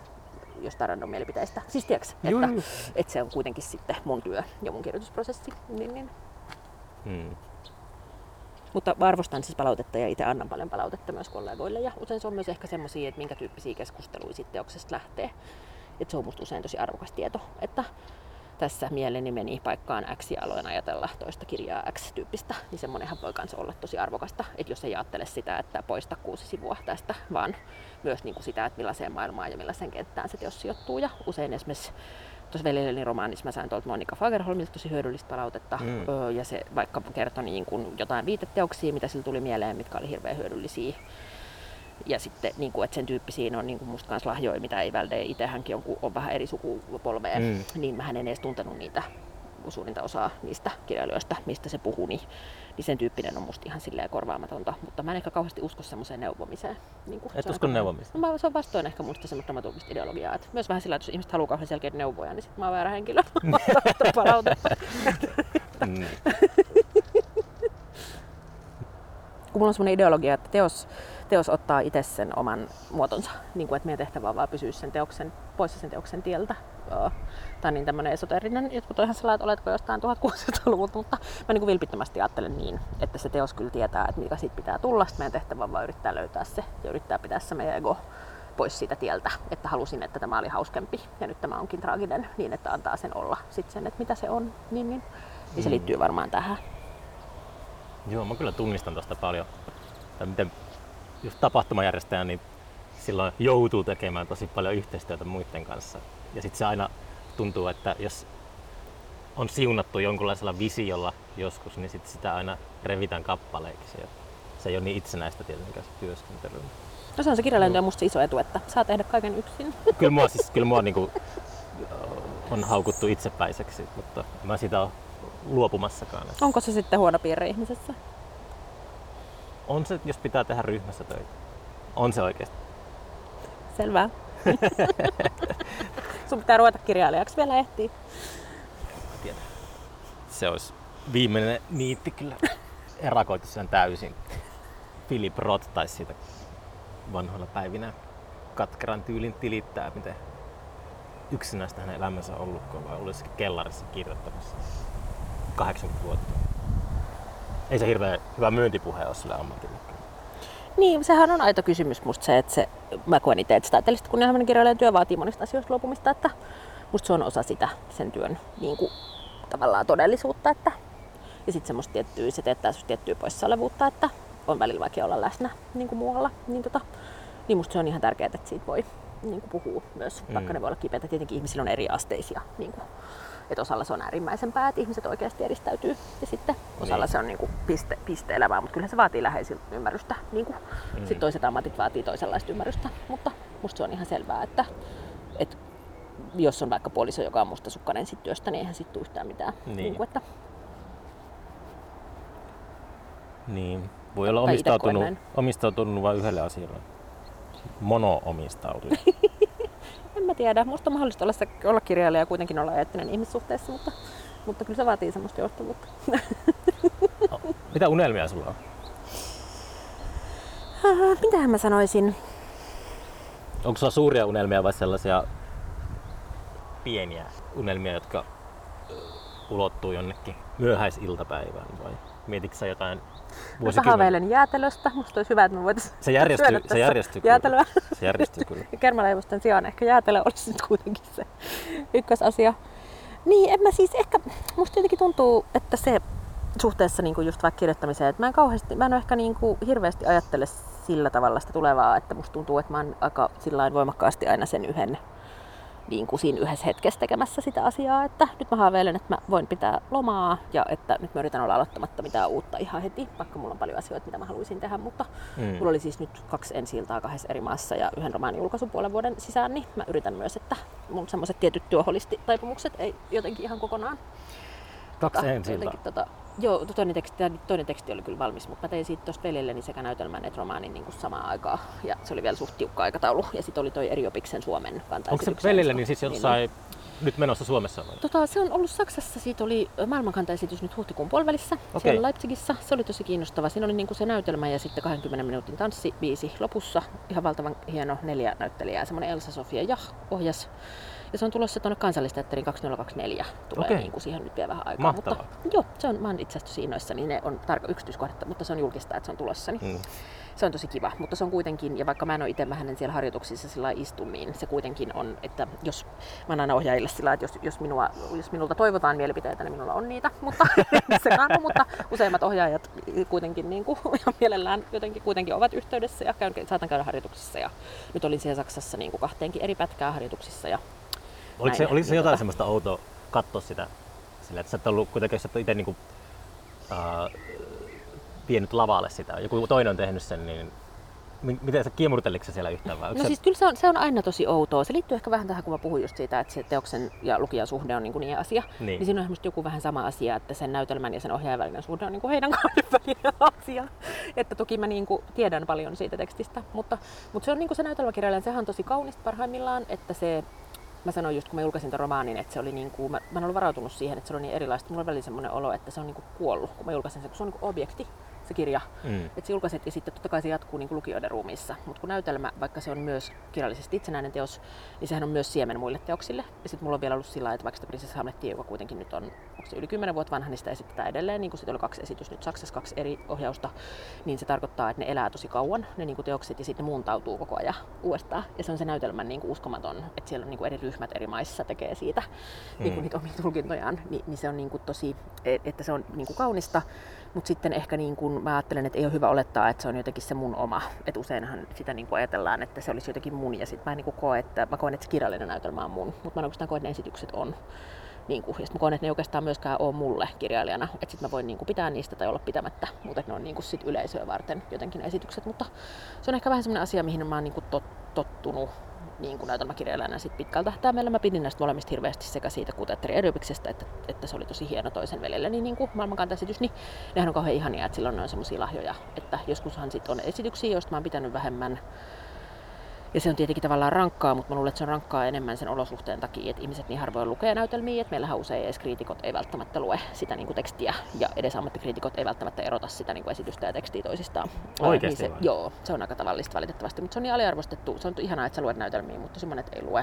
jostain random mielipiteistä. Siis Juu, että, että, se on kuitenkin sitten mun työ ja mun kirjoitusprosessi. Niin, niin. Mm. Mutta arvostan siis palautetta ja itse annan paljon palautetta myös kollegoille. Ja usein se on myös ehkä semmoisia, että minkä tyyppisiä keskusteluja sitten teoksesta lähtee. Että se on musta usein tosi arvokas tieto, että tässä mieleni meni paikkaan X ja aloin ajatella toista kirjaa X-tyyppistä, niin semmoinenhan voi kanssa olla tosi arvokasta. Että jos ei ajattele sitä, että poista kuusi sivua tästä, vaan myös niin kuin sitä, että millaiseen maailmaan ja millaiseen kenttään se teos sijoittuu. Ja usein esimerkiksi tuossa veljelleni romaanissa mä sain tuolta Monika Fagerholmilta tosi hyödyllistä palautetta. Mm. Mm. Öö, ja se vaikka kertoi niin kuin jotain viiteteoksia, mitä sillä tuli mieleen, mitkä oli hirveän hyödyllisiä. Ja sitten, niin kuin, että sen tyyppisiä on niin kuin musta kanssa lahjoja, mitä ei välde itse hänkin on, on vähän eri sukupolvea, Mm. niin mä en edes tuntenut niitä suurinta osaa niistä kirjailijoista, mistä se puhui, niin, niin sen tyyppinen on musta ihan silleen korvaamatonta. Mutta mä en ehkä kauheasti usko semmoiseen neuvomiseen. Niin kuin, Et usko neuvomiseen? No, mä, se on vastoin ehkä musta semmoista dramaturgista ideologiaa. Että myös vähän sillä, että jos ihmiset haluaa kauhean selkeitä neuvoja, niin sit mä oon väärä henkilö palautetta. Mm. kun mulla on semmoinen ideologia, että teos, teos ottaa itse sen oman muotonsa. Niin kuin, että meidän tehtävä on vaan pysyä sen teoksen, poissa sen teoksen tieltä. Tämä on niin tämmöinen esoterinen, jotkut on ihan sellainen, että oletko jostain 1600-luvulta, mutta mä niin kuin vilpittömästi ajattelen niin, että se teos kyllä tietää, että mikä siitä pitää tulla. Sitten meidän tehtävä on vaan yrittää löytää se ja yrittää pitää se meidän ego pois siitä tieltä, että halusin, että tämä oli hauskempi ja nyt tämä onkin traaginen, niin että antaa sen olla sitten sen, että mitä se on. Niin, niin. niin se Mm. liittyy varmaan tähän. Joo, mä kyllä tunnistan tosta paljon. Tai miten just tapahtumajärjestäjä, niin silloin joutuu tekemään tosi paljon yhteistyötä muiden kanssa. Ja sitten se aina tuntuu, että jos on siunattu jonkunlaisella visiolla joskus, niin sit sitä aina revitään kappaleiksi. Ja se ei ole niin itsenäistä tietenkään se työskentely. No se on se kirjailijan työ musta se iso etu, että saa tehdä kaiken yksin. Kyllä mua, siis, kyllä mua niinku, on haukuttu itsepäiseksi, mutta mä sitä ole luopumassakaan. Onko se sitten huono piirre ihmisessä? On se, jos pitää tehdä ryhmässä töitä. On se oikeasti. Selvä. Sun pitää ruveta kirjailijaksi vielä ehtii. tiedä. Se olisi viimeinen niitti kyllä erakoitu sen täysin. Philip Roth taisi siitä vanhoilla päivinä katkeran tyylin tilittää, miten yksinäistä hänen elämänsä on ollut, kun ollut jossakin kellarissa kirjoittamassa 80 vuotta. Ei se hirveän hyvä myyntipuhe ole sille ammatille. Niin, sehän on aito kysymys musta se, että se, mä koen itse, että taiteellista kunnianhimoinen kirjailijan työ vaatii monista asioista luopumista, että musta se on osa sitä sen työn niin kuin, tavallaan todellisuutta, että ja sitten semmoista tiettyä, se teettää tiettyä poissaolevuutta, että on välillä vaikea olla läsnä niin kuin muualla, niin, tota, niin musta se on ihan tärkeää, että siitä voi niin kuin puhua myös, mm. vaikka ne voi olla kipeitä. Tietenkin ihmisillä on eri asteisia niin kuin, että osalla se on äärimmäisempää, että ihmiset oikeasti edistäytyy ja sitten osalla niin. se on niin kuin piste, piste elämää, mutta kyllä se vaatii läheisiltä ymmärrystä. Niin kuin. Mm. Sitten toiset ammatit vaatii toisenlaista ymmärrystä, mutta musta se on ihan selvää, että, että jos on vaikka puoliso, joka on mustasukkainen sit työstä, niin eihän sitten tule yhtään mitään. Niin. Niin kuin, että Niin. Voi olla omistautunut, omistautunut vain yhdelle asialle. Mono-omistautuja. en mä tiedä. Musta on mahdollista olla, se, olla kirjailija ja kuitenkin olla eettinen ihmissuhteessa, mutta, mutta kyllä se vaatii semmoista joustavuutta. Mitä unelmia sulla on? Ah, Mitähän mä sanoisin? Onko sulla suuria unelmia vai sellaisia pieniä unelmia, jotka ulottuu jonnekin myöhäisiltapäivään vai mietitkö sä jotain Mä vuosikymmen? haaveilen jäätelöstä. Musta olisi hyvä, että me voitaisiin Se järjestyy, se järjestyy kyllä. jäätelöä. Se järjestyy kyllä. Kermaleivosten sijaan ehkä jäätelö olisi nyt kuitenkin se ykkösasia. Niin, en mä siis ehkä, musta jotenkin tuntuu, että se suhteessa niin just vaikka kirjoittamiseen, että mä en kauheasti, mä en ehkä niin kuin hirveästi ajattele sillä tavalla sitä tulevaa, että musta tuntuu, että mä oon aika voimakkaasti aina sen yhden niin kuin siinä yhdessä hetkessä tekemässä sitä asiaa, että nyt mä haaveilen, että mä voin pitää lomaa ja että nyt mä yritän olla aloittamatta mitään uutta ihan heti, vaikka mulla on paljon asioita, mitä mä haluaisin tehdä, mutta Mm. Mulla oli siis nyt kaksi ensi iltaa kahdessa eri maassa ja yhden romaanin julkaisun puolen vuoden sisään, niin mä yritän myös, että mun semmoiset tietyt työholistitaipumukset ei jotenkin ihan kokonaan. Kaksi Ah, ensi jotenkin tota, joo, toinen teksti, toinen teksti oli kyllä valmis, mutta mä tein siitä tuosta veljelleni sekä näytelmän että romaanin niin samaan aikaan. Ja se oli vielä suht tiukka aikataulu. Ja sitten oli toi Eri Opiksen Suomen Onko se ensi- niin siis niin, jossain nyt menossa Suomessa vai? Tota, se on ollut Saksassa, siitä oli maailmankantaesitys nyt huhtikuun puolivälissä Okei. siellä Leipzigissä. Se oli tosi kiinnostava. Siinä oli niinku se näytelmä ja sitten 20 minuutin tanssibiisi lopussa. Ihan valtavan hieno neljä näyttelijää. Semmoinen Elsa Sofia Jah ohjas. Ja se on tulossa tuonne kansallisteatterin 2024. Tulee Okei. niinku siihen nyt vielä vähän aikaa. Mahtavaa. Mutta, joo, se on, mä oon itse asiassa innoissa, niin ne on tarkka yksityiskohdat, mutta se on julkista, että se on tulossa. Niin Mm. se on tosi kiva, mutta se on kuitenkin, ja vaikka mä en ole itse hänen siellä harjoituksissa sillä lailla istu, niin se kuitenkin on, että jos, mä aina ohjaajille sillä lailla, että jos, jos, minua, jos minulta toivotaan mielipiteitä, niin minulla on niitä, mutta se kannu, mutta useimmat ohjaajat kuitenkin niin kuin, ihan mielellään jotenkin kuitenkin ovat yhteydessä ja käyn, saatan käydä harjoituksissa ja nyt olin siellä Saksassa niin kuin kahteenkin eri pätkää harjoituksissa ja Oliko se, oliko se jotain semmoista outoa katsoa sitä, sillä, että sä et ollut kuitenkin, sä et itse niinku, äh, vienyt lavalle sitä, joku toinen on tehnyt sen, niin mi- miten sä kiemurteliko sä siellä yhtään vai? No se- siis kyllä se on, se on aina tosi outoa. Se liittyy ehkä vähän tähän, kun mä puhuin just siitä, että se teoksen ja lukijan suhde on niin, kuin niin asia. Niin. Niin. niin siinä on esimerkiksi joku vähän sama asia, että sen näytelmän ja sen ohjaajan välinen suhde on niin kuin heidän kahden välinen asia. Että toki mä niin kuin tiedän paljon siitä tekstistä, mutta, mutta se on niin kuin se näytelmäkirjailija, sehän on tosi kaunista parhaimmillaan, että se Mä sanoin just, kun mä julkaisin tämän romaanin, että se oli niin kuin, mä, mä en ollut varautunut siihen, että se oli niin erilaista. Mulla oli välillä semmoinen olo, että se on niin kuin kuollut, kun mä julkaisin sen, kun se on niin kuin objekti, se kirja. Mm. Että se julkaiset ja sitten totta kai se jatkuu niin kuin lukijoiden ruumiissa. Mutta kun näytelmä, vaikka se on myös kirjallisesti itsenäinen teos, niin sehän on myös siemen muille teoksille. Ja sitten mulla on vielä ollut sillä että vaikka sitä Prinsessa Hamlettia, joka kuitenkin nyt on, onko se yli 10 vuotta vanha, niin sitä esitetään edelleen. Niin kuin sitten oli kaksi esitystä nyt Saksassa, kaksi eri ohjausta, niin se tarkoittaa, että ne elää tosi kauan, ne niin kuin teokset, ja sitten ne muuntautuu koko ajan uudestaan. Ja se on se näytelmän niin kuin uskomaton, että siellä on niin kuin eri ryhmät eri maissa tekee siitä mm. niin kuin niitä omia tulkintojaan, niin, niin se on niin kuin tosi, että se on niin kuin kaunista, mutta sitten ehkä niin kuin mä ajattelen, että ei ole hyvä olettaa, että se on jotenkin se mun oma. Että useinhan sitä niin ajatellaan, että se olisi jotenkin mun ja sitten mä niin kuin koe, että mä koen, että se kirjallinen näytelmä on mun, mutta mä en oikeastaan koe, että ne esitykset on. Niin kuin, ja mä koen, että ne ei oikeastaan myöskään ole mulle kirjailijana, että sit mä voin niin kuin pitää niistä tai olla pitämättä, mutta ne on niin kuin sit yleisöä varten jotenkin esitykset, mutta se on ehkä vähän semmoinen asia, mihin mä oon niin kuin tot, tottunut niin kuin näytelmäkirjailijana sit pitkällä tähtäimellä. Mä pidin näistä molemmista hirveästi sekä siitä Edubiksestä, että, että, se oli tosi hieno toisen veljelle, niin, niin kuin maailmankantaesitys, niin nehän on kauhean ihania, että silloin ne on semmoisia lahjoja, että joskushan sit on esityksiä, joista mä oon pitänyt vähemmän, Ja se on tietenkin tavallaan rankkaa, mutta mä luulen, että se on rankkaa enemmän sen olosuhteen takia, että ihmiset niin harvoin lukee näytelmiä, että meillähän usein edes kriitikot ei välttämättä lue sitä niin kuin tekstiä, ja edes ammattikriitikot ei välttämättä erota sitä niin kuin esitystä ja tekstiä toisistaan. Oikeasti niin se, vai? Joo, se on aika tavallista valitettavasti, mutta se on niin aliarvostettu. Se on ihanaa, että sä luet näytelmiä, mutta tosi monet ei lue.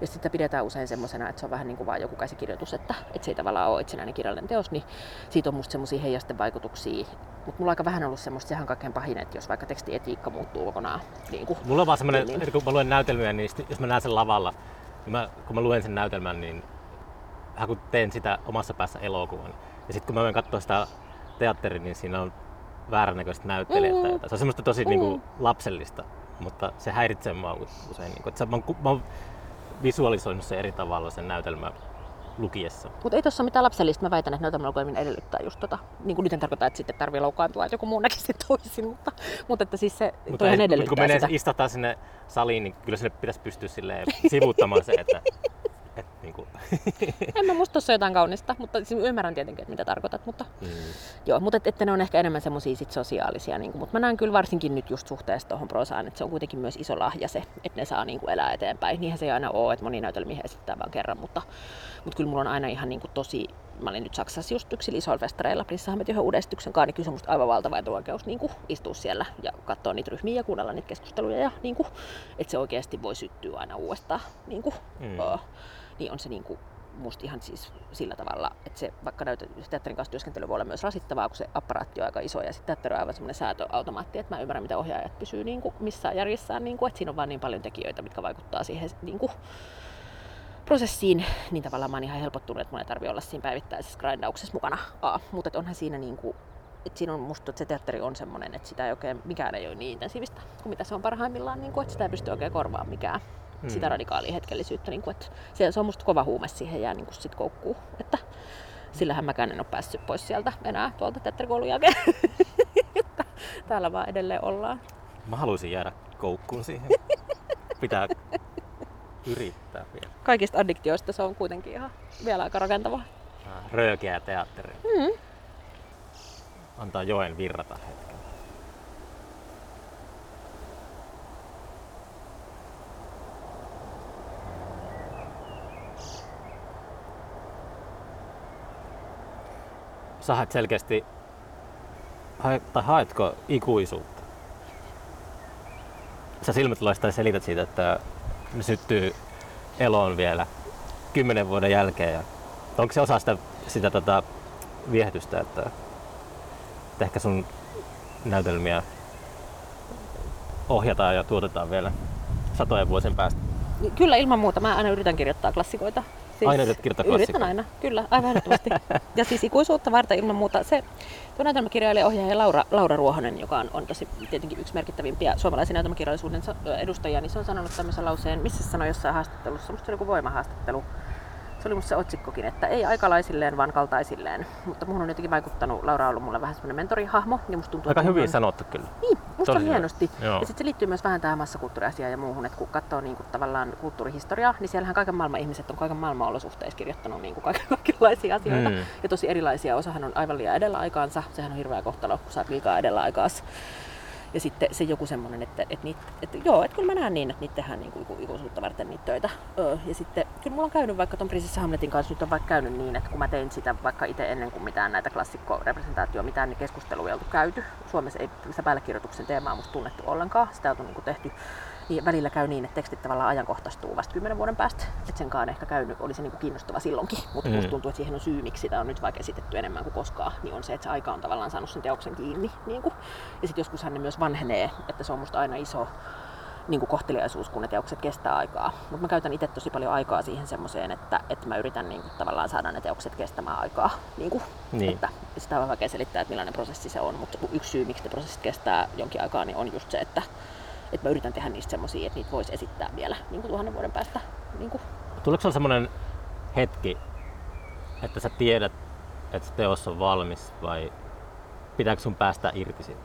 Ja sitten sitä pidetään usein semmoisena, että se on vähän niin kuin vaan joku käsikirjoitus, että, että se ei tavallaan ole itsenäinen kirjallinen teos, niin siitä on musta semmoisia heijastevaikutuksia. Mutta mulla on aika vähän ollut semmoista sehän kaikkein pahin, että jos vaikka tekstietiikka muuttuu kokonaan. Niin kuin, Mulla on vaan semmoinen, Niin. Että kun mä luen näytelmiä, niin sit, jos mä näen sen lavalla, niin mä, kun mä luen sen näytelmän, niin vähän kun teen sitä omassa päässä elokuvan. Ja sitten kun mä menen katsoa sitä teatteria, niin siinä on väärännäköistä näyttelijät. Mm. Mm. Se on semmoista tosi Mm. mm. niinku, lapsellista, mutta se häiritsee mua usein. Niinku, että se, mä, oon, mä oon visualisoinut sen eri tavalla sen näytelmän lukiessa. Mutta ei tuossa ole mitään lapsellista. Mä väitän, että näytelmälukueminen edellyttää just tota. Niin kuin nyt en tarkoita, että sitten tarvii loukkaantua, että joku muu näkisi sen toisin, mutta, mutta että siis se Mutta toihan ei- edellyttää kun menee sitä. istahtaa sinne saliin, niin kyllä sinne pitäisi pystyä silleen sivuuttamaan se, että, että niinku, En mä musta tossa jotain kaunista, mutta siis ymmärrän tietenkin, että mitä tarkoitat. Mutta, mm. joo, mutta et, että ne on ehkä enemmän semmoisia sit sosiaalisia. Niin kuin, mutta mä näen kyllä varsinkin nyt just suhteessa tuohon prosaan, että se on kuitenkin myös iso lahja se, että ne saa niin kuin elää eteenpäin. Niinhän se ei aina ole, että moni näytelmiä esittää vain kerran, mutta, mutta kyllä mulla on aina ihan niin kuin tosi Mä olin nyt Saksassa just yksi Lisolfestareilla Prinssahammet yhden uuden esityksen kanssa, niin kyllä se on musta aivan valtava etuoikeus niin kuin istua siellä ja katsoa niitä ryhmiä ja kuunnella niitä keskusteluja. Ja niin kuin, että se oikeasti voi syttyä aina uudestaan. Niin kuin, Mm. ö, niin on se niin kuin, musta ihan siis sillä tavalla, että se vaikka näytä, teatterin kanssa työskentely voi olla myös rasittavaa, kun se apparaatti on aika iso ja sitten teatteri on aivan semmoinen säätöautomaatti, että mä ymmärrän, miten ohjaajat pysyy niin kuin missään järjessään, niin kuin, että siinä on vaan niin paljon tekijöitä, mitkä vaikuttaa siihen niin kuin, prosessiin, niin tavallaan mä oon ihan helpottunut, että mun ei tarvi olla siinä päivittäisessä grindauksessa mukana. A, mutta onhan siinä niin kuin, että siinä on musta, että se teatteri on semmoinen, että sitä ei oikein, mikään ei ole niin intensiivistä kuin mitä se on parhaimmillaan, niin kuin, että sitä ei pysty oikein korvaamaan mikään Mm. sitä radikaalia hetkellisyyttä. Niin kuin, että se, se on musta kova huume siihen jää niin kuin sit koukkuu. Että sillähän mäkään en ole päässyt pois sieltä enää tuolta teatterikoulun jälkeen. Täällä vaan edelleen ollaan. Mä haluaisin jäädä koukkuun siihen. Pitää yrittää vielä. Kaikista addiktioista se on kuitenkin ihan vielä aika rakentavaa. Röökeä teatteri. Mm. Antaa joen virrata hetken. Sä haet selkeästi, tai haetko ikuisuutta? Sä silmät loistaa ja selität siitä, että ne syttyy eloon vielä kymmenen vuoden jälkeen. Ja onko se osa sitä, sitä tota, viehätystä, että, että ehkä sun näytelmiä ohjataan ja tuotetaan vielä satojen vuosien päästä? Kyllä ilman muuta. Mä aina yritän kirjoittaa klassikoita. Siis Aina yrität kirjoittaa Yritän aina, kyllä, aivan ehdottomasti. ja siis ikuisuutta varten ilman muuta. Se tuo näytelmäkirjailija ohjaaja Laura, Laura Ruohonen, joka on, on tosi tietenkin yksi merkittävimpiä suomalaisen näytelmäkirjallisuuden edustajia, niin se on sanonut tämmöisen lauseen, missä se sanoi jossain haastattelussa, musta se oli joku voimahaastattelu, se oli musta se otsikkokin, että ei aikalaisilleen, vaan kaltaisilleen. Mutta muhun on jotenkin vaikuttanut, Laura on ollut mulle vähän semmoinen mentorihahmo, niin musta tuntuu, Aika hyvin on- sanottu kyllä. niin, musta Tosi hienosti. Joo. Ja sitten se liittyy myös vähän tähän massakulttuuriasiaan ja muuhun, että kun katsoo niin kuin, tavallaan kulttuurihistoriaa, niin siellähän kaiken maailman ihmiset on kaiken maailman olosuhteissa kirjoittanut niin kuin kaiken, kaikenlaisia asioita. Mm. Ja tosi erilaisia. Osahan on aivan liian edellä aikaansa. Sehän on hirveä kohtalo, kun sä oot liikaa edellä aikaas. Ja sitten se joku semmoinen, että, että, niitä, että joo, että kyllä mä näen niin, että niitä tehdään niin kuin iku- ikuisuutta varten niitä töitä. Ja sitten kyllä mulla on käynyt vaikka ton Prinsessa Hamletin kanssa nyt on vaikka käynyt niin, että kun mä tein sitä vaikka itse ennen kuin mitään näitä klassikkorepresentaatioa, mitään niin keskusteluja ei oltu käyty. Suomessa ei sitä päällekirjoituksen teemaa musta tunnettu ollenkaan. Sitä on niin kuin tehty niin välillä käy niin, että tekstit tavallaan ajankohtaistuu vasta kymmenen vuoden päästä. Että senkaan ehkä käynyt, olisi niin kuin kiinnostava silloinkin. Mutta mm. Musta tuntuu, että siihen on syy, miksi sitä on nyt vaikka esitetty enemmän kuin koskaan, niin on se, että se aika on tavallaan saanut sen teoksen kiinni. Niin kuin. Ja sitten joskus hän myös vanhenee, että se on musta aina iso niin kuin kohteliaisuus, kun ne teokset kestää aikaa. Mutta mä käytän itse tosi paljon aikaa siihen semmoiseen, että, että mä yritän niin kuin, tavallaan saada ne teokset kestämään aikaa. Niin kuin, Niin. Että sitä on vaikea selittää, että millainen prosessi se on, mutta yksi syy, miksi ne prosessit kestää jonkin aikaa, niin on just se, että, että mä yritän tehdä niistä semmoisia, että niitä voisi esittää vielä niin kuin tuhannen vuoden päästä. Niin kuin. Tuleeko sulla semmoinen hetki, että sä tiedät, että se teos on valmis vai pitääkö sun päästä irti siitä?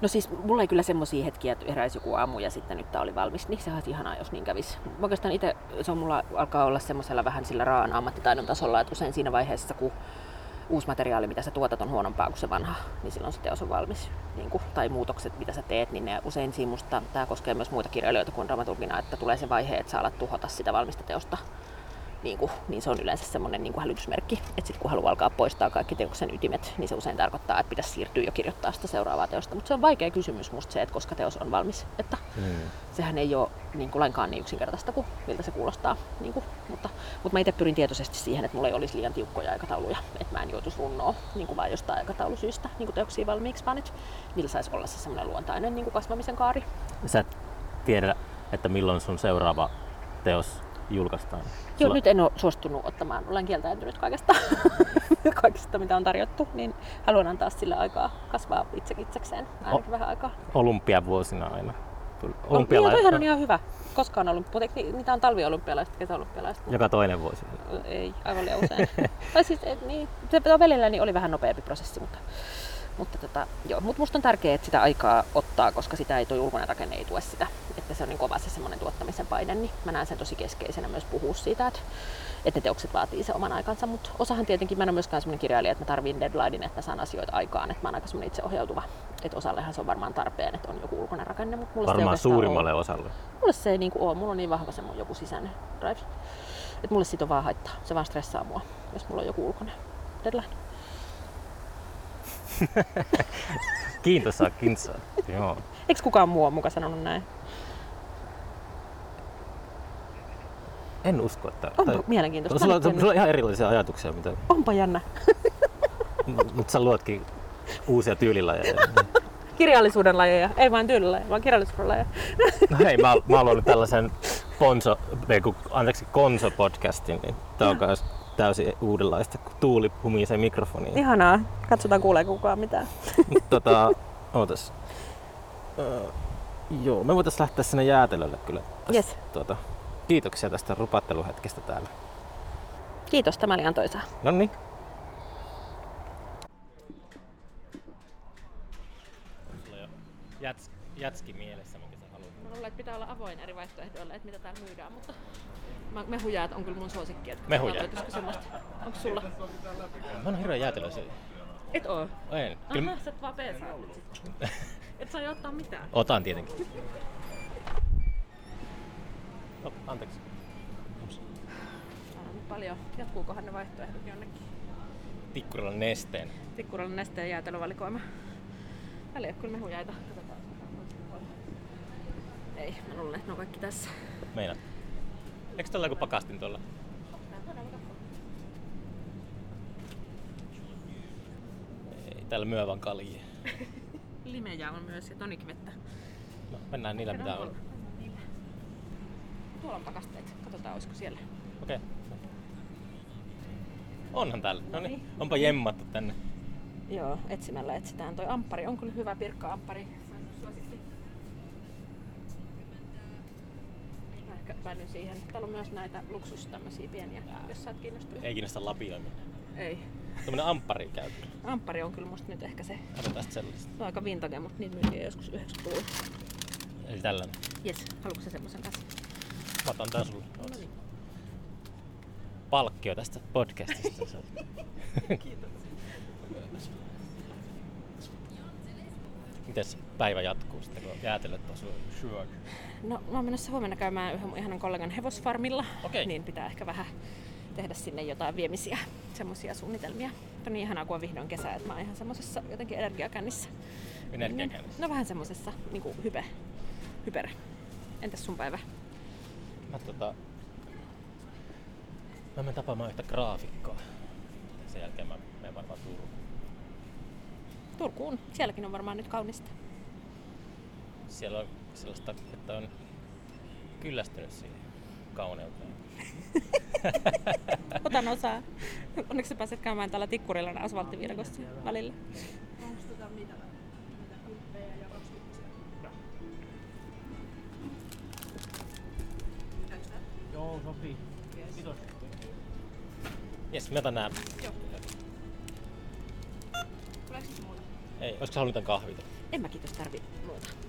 No siis mulla ei kyllä semmoisia hetkiä, että heräisi joku aamu ja sitten nyt tää oli valmis, niin se olisi ihanaa, jos niin kävisi. Oikeastaan itse se on mulla alkaa olla semmoisella vähän sillä raan ammattitaidon tasolla, että usein siinä vaiheessa, kun uusi materiaali, mitä sä tuotat, on huonompaa kuin se vanha, niin silloin se teos on valmis. Niin kuin, tai muutokset, mitä sä teet, niin ne usein siinä musta, tämä koskee myös muita kirjailijoita kuin dramaturgina, että tulee se vaihe, että sä alat tuhota sitä valmista teosta niin, kuin, niin se on yleensä semmoinen niin kuin hälytysmerkki, että sitten kun haluaa alkaa poistaa kaikki teoksen ytimet, niin se usein tarkoittaa, että pitäisi siirtyä jo kirjoittaa sitä seuraavaa teosta. Mutta se on vaikea kysymys musta se, että koska teos on valmis. Että mm. Sehän ei ole niin kuin lainkaan niin yksinkertaista kuin miltä se kuulostaa. Niin kuin, mutta, mutta mä itse pyrin tietoisesti siihen, että mulla ei olisi liian tiukkoja aikatauluja, että mä en joutuisi runnoa niin kuin vain jostain aikataulusyistä niin kuin teoksia valmiiksi, vaan että niillä saisi olla se semmoinen luontainen niin kuin kasvamisen kaari. Sä et tiedä, että milloin sun seuraava teos julkaistaan? Joo, Sulla... nyt en ole suostunut ottamaan. Olen kieltäytynyt kaikesta, kaikesta, mitä on tarjottu, niin haluan antaa sille aikaa kasvaa itse itsekseen ainakin o- vähän aikaa. Olympiavuosina aina. Olympiala... Niin, on ihan hyvä. Koskaan ollut, mutta niitä on talviolympialaiset, kesäolympialaiset. Joka toinen vuosi? Ei, aivan liian usein. tai siis, niin, se välillä niin oli vähän nopeampi prosessi, mutta mutta tota, joo, mut musta on tärkeää, että sitä aikaa ottaa, koska sitä ei tuo ulkoinen rakenne ei tue sitä. Että se on niin kova se semmoinen tuottamisen paine, niin mä näen sen tosi keskeisenä myös puhua siitä, että, että ne teokset vaatii se oman aikansa. Mutta osahan tietenkin, mä en ole myöskään semmoinen kirjailija, että mä tarvin deadlinein, että mä saan asioita aikaan. Että mä oon aika semmoinen itseohjautuva. Että osallehan se on varmaan tarpeen, että on joku ulkoinen rakenne. Mutta mulle varmaan se suurimmalle ole. osalle. Mulle se ei niin kuin ole. Mulla on niin vahva semmoinen joku sisäinen drive. Että mulle siitä on vaan haittaa. Se vaan stressaa mua, jos mulla on joku ulkoinen deadline. Kiintosaa, kiintosaa. Joo. Eikö kukaan muu ole muka sanonut näin? En usko, että... Onpa tai... mielenkiintoista. Sulla, sulla, sulla on ihan erilaisia ajatuksia. Mitä... Onpa jännä. Mutta sä luotkin uusia tyylilajeja. Kirjallisuuden lajeja, ei vain tyylilajeja, vaan kirjallisuuden lajeja. no hei, mä, mä oon tällaisen Ponso, anteeksi, Konso-podcastin, niin tää on myös täysin uudenlaista, kun tuuli humisee mikrofoniin. Ihanaa. Katsotaan kuulee kukaan mitään. tota, ootas. Uh, joo, me voitais lähteä sinne jäätelölle kyllä. Tästä, yes. tuota, kiitoksia tästä rupatteluhetkestä täällä. Kiitos, tämä oli antoisaa. No niin. Jäts, jätski mielessä, mikä sä haluat? Mä luulen, että pitää olla avoin eri vaihtoehdoille, että mitä täällä myydään, mutta Mehujäät on kyllä mun suosikki. Että Mehujäät? Onko sulla? Mä oon hirveän jäätelössä. Et oo? En. Kyllä... Aha, sä et vaan peesaa Et saa ottaa mitään. Otan tietenkin. No, anteeksi. Täällä on nyt paljon. Jatkuukohan ne vaihtoehdot jonnekin? Tikkurilla nesteen. Tikkurilla nesteen jäätelövalikoima. Täällä ei ole kyllä mehujäitä. Ei, mä luulen, että ne on kaikki tässä. Meinaat? Eikö tällä joku pakastin tuolla? Ei, täällä myö vaan kaljia. Limejä on myös ja tonikvettä. No, mennään niillä mitä on. Tuolla on pakasteet. Katsotaan olisiko siellä. Okei. Okay. Onhan täällä. No niin. Onpa jemmattu tänne. Joo, etsimällä etsitään. Toi amppari on kyllä hyvä pirkka-amppari. päädyin siihen. Täällä on myös näitä luksus tämmöisiä pieniä, jos sä oot kiinnostunut. Ei kiinnosta lapioiminen. Ei. Tämmönen amppari käy. Amppari on kyllä musta nyt ehkä se. Katsotaan sellaista. Se on aika vintage, mutta niitä myytiin joskus 90-luvulla. Eli tällainen? Jes, haluatko sä semmoisen kanssa? Mä otan tää sulle. No niin. Palkkio tästä podcastista. Kiitos. Mites päivä jatkuu sitten, kun jäätelöt on syöty? No mä oon menossa huomenna käymään yhden mun ihanan kollegan hevosfarmilla, okay. niin pitää ehkä vähän tehdä sinne jotain viemisiä, semmoisia suunnitelmia. Mutta niin ihanaa, kun on vihdoin kesä, että mä oon ihan semmoisessa jotenkin energiakännissä. Energiakännissä? No vähän semmoisessa niin kuin hype, hyper. Entäs sun päivä? Mä tota... Mä menen tapaamaan yhtä graafikkoa. Sen jälkeen mä menen varmaan Turkuun. Turkuun. Sielläkin on varmaan nyt kaunista. Siellä on sellaista, että on kyllästynyt siihen kauneuteen. Otan osaa. Onneksi sä pääset käymään tällä tikkurilla asfalttivirkossa välillä. Joo, sopii. Kiitos. Jes, mä otan nää. Joo. Ei, olisiko sä halunnut kahvita? En mä kiitos tarvi muuta.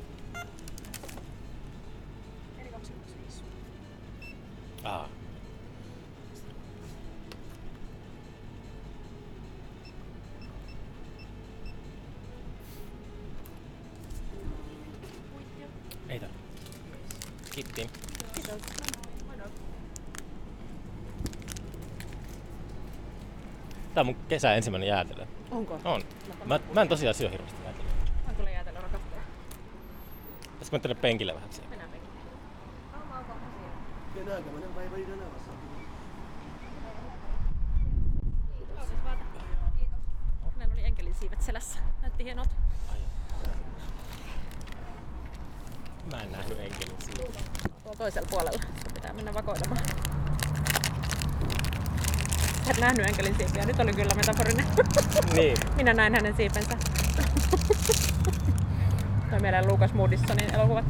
Kesä ensimmäinen jäätelö. Onko? On. Mä, mä en tosiaan syö hirveästi jäätelöä. Mä kyllä jäätelö rakastaja. Pitäisikö mä tänne penkille vähän siellä? Mennään penkille. Hänellä oli enkelin siivet selässä. Näytti hienolta. Mä en nähnyt enkelin siitä. Tuolla toisella puolella. Pitää mennä vakoilemaan. Et nähnyt enkelin siipiä. Nyt oli kyllä metaforinen. Niin. Minä näin hänen siipensä. Toi meidän Lucas Moodissonin elokuva.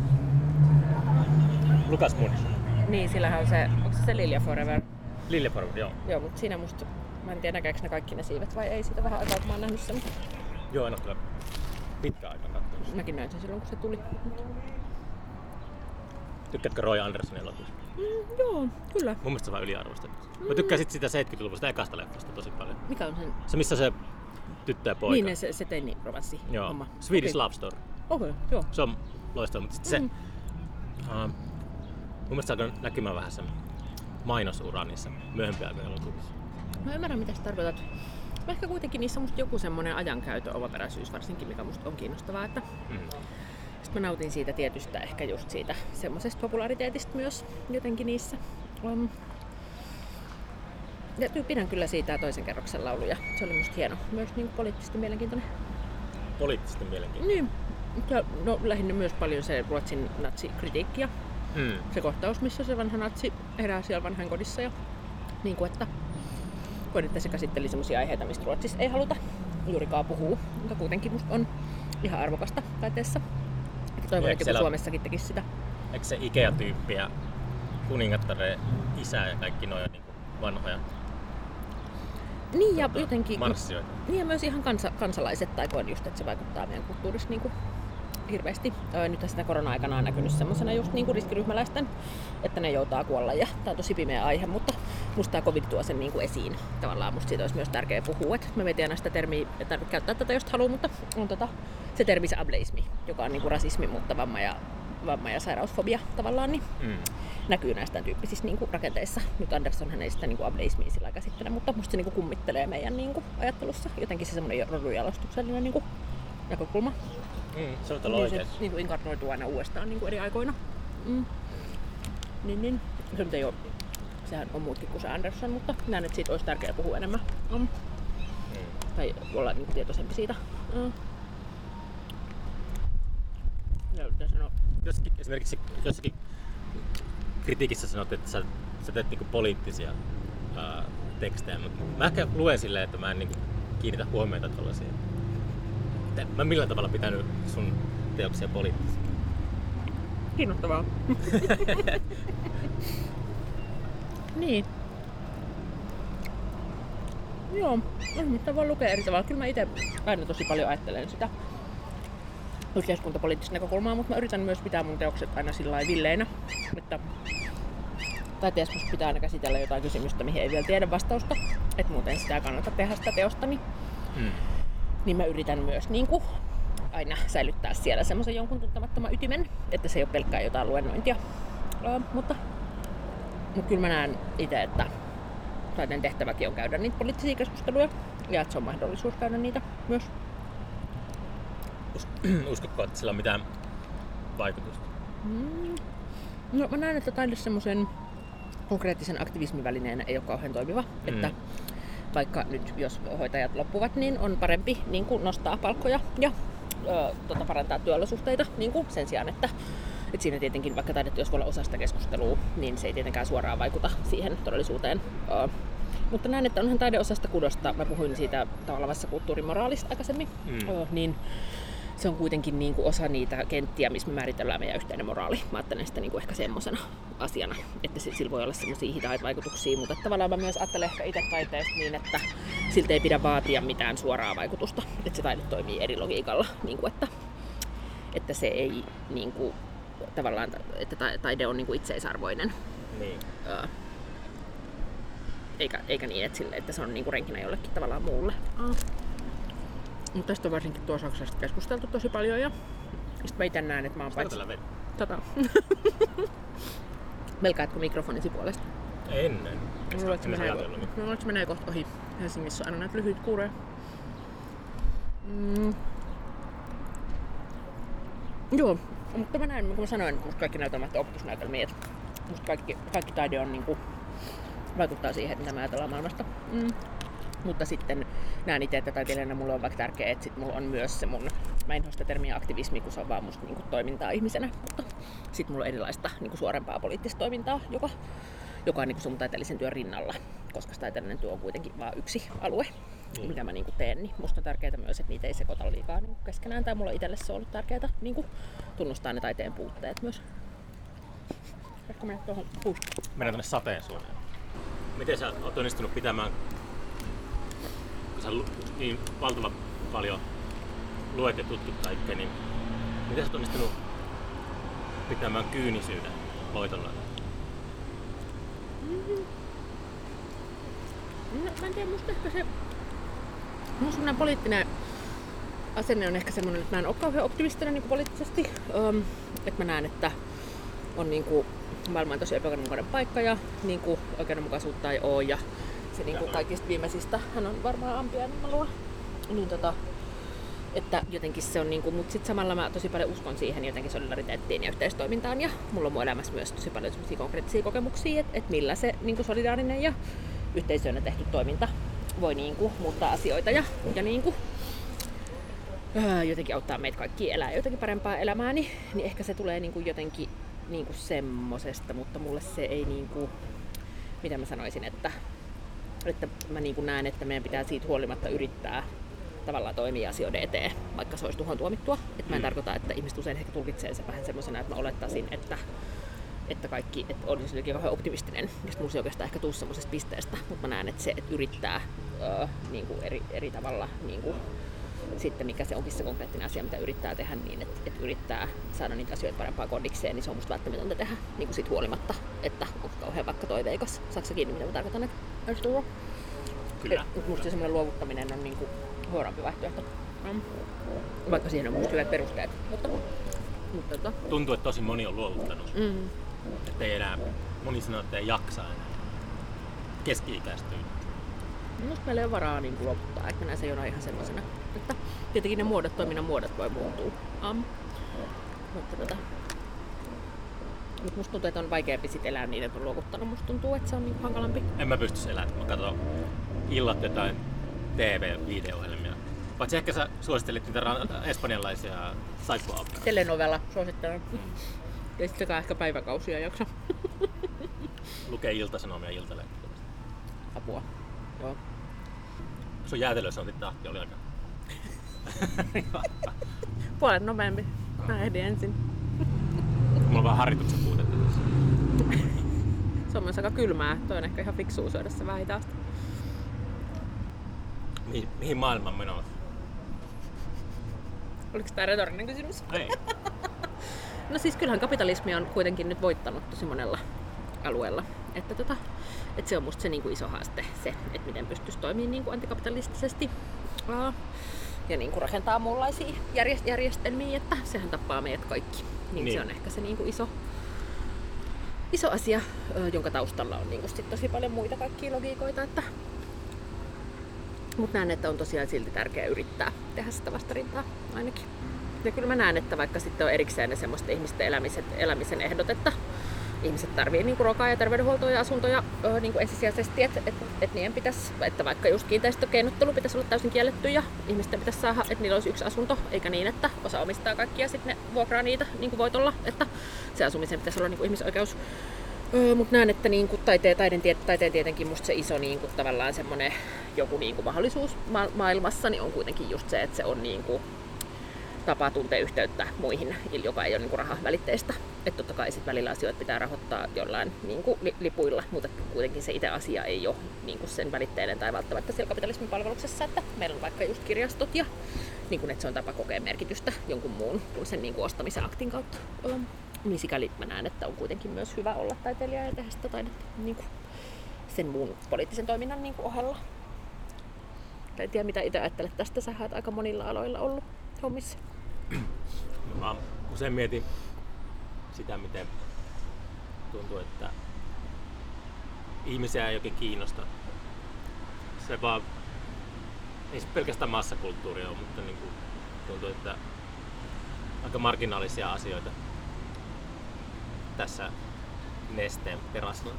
Lukas Moonis. Niin, sillähän on se, onko se se Lilia Forever? Liljeporv, joo. Joo, mutta siinä musta, mä en tiedä näkääkö ne kaikki ne siivet vai ei. Siitä vähän aikaa, kun mä oon nähnyt sen. Joo, en ole kyllä pitkä aika katsonut. Mäkin näin sen silloin, kun se tuli. Tykkäätkö Roy Andersonin elokuvista? Mm, joo, kyllä. Mun mielestä se on vähän yliarvostettu. Mä tykkäsin sitä 70-luvusta ekasta leffasta tosi paljon. Mikä on sen? Se missä se tyttö ja poika. Niin, ne, se, se teini romanssi Joo. homma. Swedish Okei. Love Story. Okei, okay, joo. Se on loistava, mutta sitten Mm. se... Uh, mun mielestä se alkoi näkymään vähän sen mainosura niissä myöhempiä aikojen elokuvissa. Mä ymmärrän, mitä sä tarkoitat. Ehkä kuitenkin niissä on musta joku semmoinen ajankäytön omaperäisyys varsinkin, mikä musta on kiinnostavaa. Että Mm. Sit mä nautin siitä tietystä ehkä just siitä semmoisesta populaariteetista myös jotenkin niissä. Um, ja pidän kyllä siitä toisen kerroksen lauluja. Se oli musta hieno. Myös niin poliittisesti mielenkiintoinen. Poliittisesti mielenkiintoista. Niin. Ja, no lähinnä myös paljon se Ruotsin natsikritiikkiä. Mm. Se kohtaus, missä se vanha natsi herää siellä vanhan kodissa. Ja, niin kuin, että koen, että se käsitteli sellaisia aiheita, mistä Ruotsissa ei haluta juurikaan puhua, mutta kuitenkin musta on ihan arvokasta taiteessa. Toivon, että joku siellä- Suomessakin tekisi sitä. Eikö se Ikea-tyyppi ja kuningattaren isä ja kaikki noin on niinku vanhoja Niin ja tota, jotenkin, marssijoita? niin ja myös ihan kansa, kansalaiset, tai koen just, että se vaikuttaa meidän kulttuurissa niin kuin hirveästi. Nyt sitä korona-aikana on näkynyt semmoisena just niin kuin riskiryhmäläisten, että ne joutaa kuolla ja tämä on tosi pimeä aihe, mutta musta tämä covid tuo sen niin kuin esiin. Tavallaan musta siitä olisi myös tärkeä puhua, että mä mietin aina sitä termiä, että tarvitse käyttää tätä jos haluaa, mutta on tota, se termi se ableismi, joka on niin kuin rasismi, mutta vamma ja, vamma ja sairausfobia tavallaan, niin Mm. näkyy näistä tyyppisissä niin kuin, rakenteissa. Nyt Andersson ei sitä niin kuin ableismia sillä käsittele, mutta musta se niin kuin, kummittelee meidän niin kuin, ajattelussa. Jotenkin se semmoinen rodunjalostuksellinen niin kuin, näkökulma. Mm. Se on Niin se niin kuin, inkarnoituu aina uudestaan niin kuin, eri aikoina. Mm. Niin, niin. Se nyt ei ole, sehän on muutkin kuin se Andersson, mutta näen, että siitä olisi tärkeää puhua enemmän. Mm. Mm. Tai olla niin tietoisempi siitä. Mm. Mitä sanoa? Jossakin, esimerkiksi jossakin kritiikissä sanot, että sä, sä teet niinku poliittisia ää, tekstejä, mutta mä ehkä luen silleen, että mä en niinku kiinnitä huomiota tuollaisiin. Mä en millään tavalla pitänyt sun teoksia poliittisia. Kiinnostavaa. niin. Joo, ihmistä voi lukea eri tavalla. Kyllä mä itse aina tosi paljon ajattelen sitä yhteiskuntapoliittista näkökulmaa, mutta mä yritän myös pitää mun teokset aina sillä villeinä, että taiteessa musta pitää aina käsitellä jotain kysymystä, mihin ei vielä tiedä vastausta, että muuten sitä ei kannata tehdä sitä teostani Mm. niin mä yritän myös niin kuin, aina säilyttää siellä semmoisen jonkun tuntemattoman ytimen, että se ei ole pelkkää jotain luennointia. Ö, mutta, mutta kyllä mä näen itse, että taiteen tehtäväkin on käydä niitä poliittisia keskusteluja ja että se on mahdollisuus käydä niitä myös. Us- uskotko, että sillä on mitään vaikutusta? Mm. No mä näen, että taide semmoisen konkreettisen aktivismin välineenä ei ole kauhean toimiva. Mm. Että vaikka nyt jos hoitajat loppuvat, niin on parempi niin kuin nostaa palkkoja ja ö, tota, parantaa työolosuhteita niin kuin sen sijaan, että et siinä tietenkin, vaikka taidetyössä voi olla osa sitä keskustelua, niin se ei tietenkään suoraan vaikuta siihen todellisuuteen. Ö, mutta näen, että onhan taideosasta kudosta, mä puhuin siitä tavallaan kulttuurimoraalista aikaisemmin, Mm. ö, niin se on kuitenkin niin kuin osa niitä kenttiä, missä me määritellään meidän yhteinen moraali. Mä ajattelen sitä niin kuin ehkä semmoisena asiana, että se- sillä voi olla semmoisia hitaita vaikutuksia, mutta tavallaan mä myös ajattelen ehkä itse taiteesta niin, että siltä ei pidä vaatia mitään suoraa vaikutusta, että se taide toimii eri logiikalla, niin kuin että, että se ei niin kuin, tavallaan, että ta- taide on niin kuin itseisarvoinen, Niin. Ää, eikä, eikä niin, että, sille, että se on niinku renkinä jollekin tavallaan muulle. Mutta tästä on varsinkin tuossa Saksasta keskusteltu tosi paljon ja sitten mä itse näen, että mä oon paitsi... Tota. Melkäätkö mikrofonisi puolesta? Ennen. Mä luulen, että menee, luulen, menee kohta ohi. Helsingissä on aina näitä lyhyitä kuureja. Mm. Joo, mutta mä näen, kun mä sanoin, että kaikki näytelmät on opetusnäytelmiä. Että musta kaikki, kaikki taide on niinku, vaikuttaa siihen, että mitä mä ajatellaan maailmasta. Mm. Mutta sitten näen itse, että taiteilijana mulle on vaikka tärkeää, että sit mulla on myös se mun, mä en sitä termiä aktivismi, kun se on vaan musta niinku toimintaa ihmisenä, mutta sitten mulla on erilaista niinku suorempaa poliittista toimintaa, joka, joka on niinku sun taiteellisen työn rinnalla, koska se taiteellinen työ on kuitenkin vain yksi alue, Niin. mitä mä niinku teen. Niin musta on tärkeää myös, että niitä ei sekoita liikaa niinku keskenään, tai mulla itselle se on ollut tärkeää niinku tunnustaa ne taiteen puutteet myös. Ehkä mennä tuohon. Mennään tänne sateen suuntaan. Miten sä oot onnistunut pitämään, sä niin valtavan paljon luet ja tutkit kaikkea, niin miten sä onnistunut pitämään kyynisyyden loitolla? No, mä en tiedä, musta ehkä se... Mun semmonen poliittinen asenne on ehkä semmoinen, että mä en ole kauhean optimistinen niin poliittisesti. Um, että mä näen, että on niin kuin, maailma on tosi epäoikeudenmukainen paikka ja niin kuin, oikeudenmukaisuutta ei ole. Ja se niin kuin kaikista viimeisistä, hän on varmaan ampia, niin mä luulen. Niin tota, että jotenkin se on niinku, mutta sitten samalla mä tosi paljon uskon siihen jotenkin solidariteettiin ja yhteistoimintaan. Ja mulla on mun elämässä myös tosi paljon semmoisia konkreettisia kokemuksia, että et millä se niinku solidaarinen ja yhteisöönä tehty toiminta voi niinku muuttaa asioita ja, ja niinku, ää, jotenkin auttaa meitä kaikki elää jotenkin parempaa elämää, niin, niin ehkä se tulee niinku jotenkin niinku semmosesta, mutta mulle se ei niinku, mitä mä sanoisin, että, että mä niinku näen, että meidän pitää siitä huolimatta yrittää tavallaan toimia asioiden eteen, vaikka se olisi tuhon tuomittua. Et mä en Mm. tarkoita, että ihmiset usein ehkä tulkitsee sen vähän semmoisena, että mä olettaisin, että, että kaikki, että olisi jotenkin kauhean optimistinen. Sit mulla ei oikeastaan ehkä tuu semmoisesta pisteestä, mutta mä näen, että se, että yrittää öö, niin kuin eri, eri tavalla niin kuin, sitten mikä se onkin se konkreettinen asia, mitä yrittää tehdä, niin että, että yrittää saada niitä asioita parempaan kondikseen, niin se on musta välttämätöntä tehdä niin kuin sit huolimatta, että onko kauhean vaikka toiveikas. Saatko kiinni, mitä mä tarkoitan? Kyllä. et musta semmoinen luovuttaminen on niinku huonompi vaihtoehto. Mm. Vaikka siihen on musta hyvät perusteet. Mutta, mutta tota, Tuntuu, että tosi moni on luovuttanut. mm. Että ei enää, moni sanoo, että ei jaksa enää. Keski-ikäistyy. musta meillä ei ole varaa niinku luovuttaa, että mä näen se jonain ihan semmoisena. Että tietenkin ne muodot, toiminnan muodot voi muuttua. Um. Mutta tota, Mut musta tuntuu, että on vaikeampi sit elää niin, että on luovuttanut. Musta tuntuu, että se on niinku hankalampi. En mä pysty elämään. Mä katson illat jotain TV-video-ohjelmia. Paitsi ehkä sä suosittelit niitä ran- espanjalaisia saippuaopperoita. Telenovella suosittelen. Ja sitten ehkä päiväkausia jaksa. Lukee iltasanomia iltalehtiä. Apua. Joo. Sun jäätelössä tahti oli aika... Puolet nopeampi. Mä ehdin ensin. Mulla on vähän harjoituksen puutetta tässä. Se on myös aika kylmää. Toi on ehkä ihan fiksua syödä se vähän hitaasti. Mihin, mihin maailman menoa? Oliko tämä retorinen kysymys? Ei. No siis kyllähän kapitalismi on kuitenkin nyt voittanut tosi monella alueella. Että tota, että se on musta se niinku iso haaste, se, että miten pystyisi toimimaan niinku antikapitalistisesti. Aa, ja niinku rakentaa muunlaisia järjest- järjestelmiä, että sehän tappaa meidät kaikki. Niin, Niin. niin. se on ehkä se niinku iso, iso asia, jonka taustalla on niinku sit tosi paljon muita kaikkia logiikoita. Että... Mutta näen, että on tosiaan silti tärkeää yrittää tehdä sitä vastarintaa ainakin. Ja kyllä mä näen, että vaikka sitten on erikseen ne semmoista ihmisten elämisen, elämisen ehdot, että ihmiset tarvii niinku ruokaa ja terveydenhuoltoa ja asuntoja ö, niinku ensisijaisesti, että et, et niiden pitäisi, että vaikka just kiinteistökeinottelu pitäisi olla täysin kielletty ja ihmisten pitäisi saada, että niillä olisi yksi asunto, eikä niin, että osa omistaa kaikkia sitten ne vuokraa niitä niin kuin voitolla, että se asumisen pitäisi olla niinku ihmisoikeus. Öö, Mutta näen, että niinku taiteen, taiteen, tie- taiteen tietenkin musta se iso niinku, tavallaan semmoinen joku niinku mahdollisuus ma- maailmassa niin on kuitenkin just se, että se on niinku, tapa tuntea yhteyttä muihin, joka ei ole niinku rahavälitteistä. Että totta kai sit välillä asioita pitää rahoittaa jollain niinku li- lipuilla, mutta kuitenkin se itse asia ei ole niinku sen välitteinen tai välttämättä siellä kapitalismin palveluksessa, että meillä on vaikka just kirjastot ja niinku, että se on tapa kokea merkitystä jonkun muun kuin sen niinku ostamisen aktin kautta. Um, niin sikäli mä näen, että on kuitenkin myös hyvä olla taiteilija ja tehdä sitä taidetta niinku sen muun poliittisen toiminnan niinku ohella. Tai en tiedä mitä itse ajattelet tästä, sä aika monilla aloilla ollut hommissa. Mä usein mietin sitä, miten tuntuu, että ihmisiä ei oikein kiinnosta. Se vaan, ei se pelkästään massakulttuuri ole, mutta niin kuin tuntuu, että aika marginaalisia asioita tässä nesteen terasilla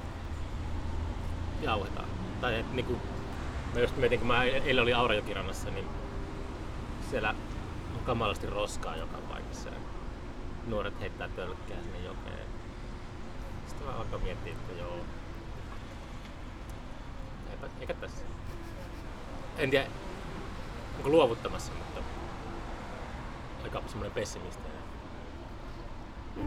jauhetaan. Tai et, niin kuin, mä just mietin, kun mä eilen olin Aurajokirannassa, niin siellä kamalasti roskaa joka paikassa. Nuoret heittää tölkkää sinne jokeen. Sitten mä alkaa miettiä, että joo. Eipä, eikä tässä. En tiedä, onko luovuttamassa, mutta aika semmoinen pessimistinen.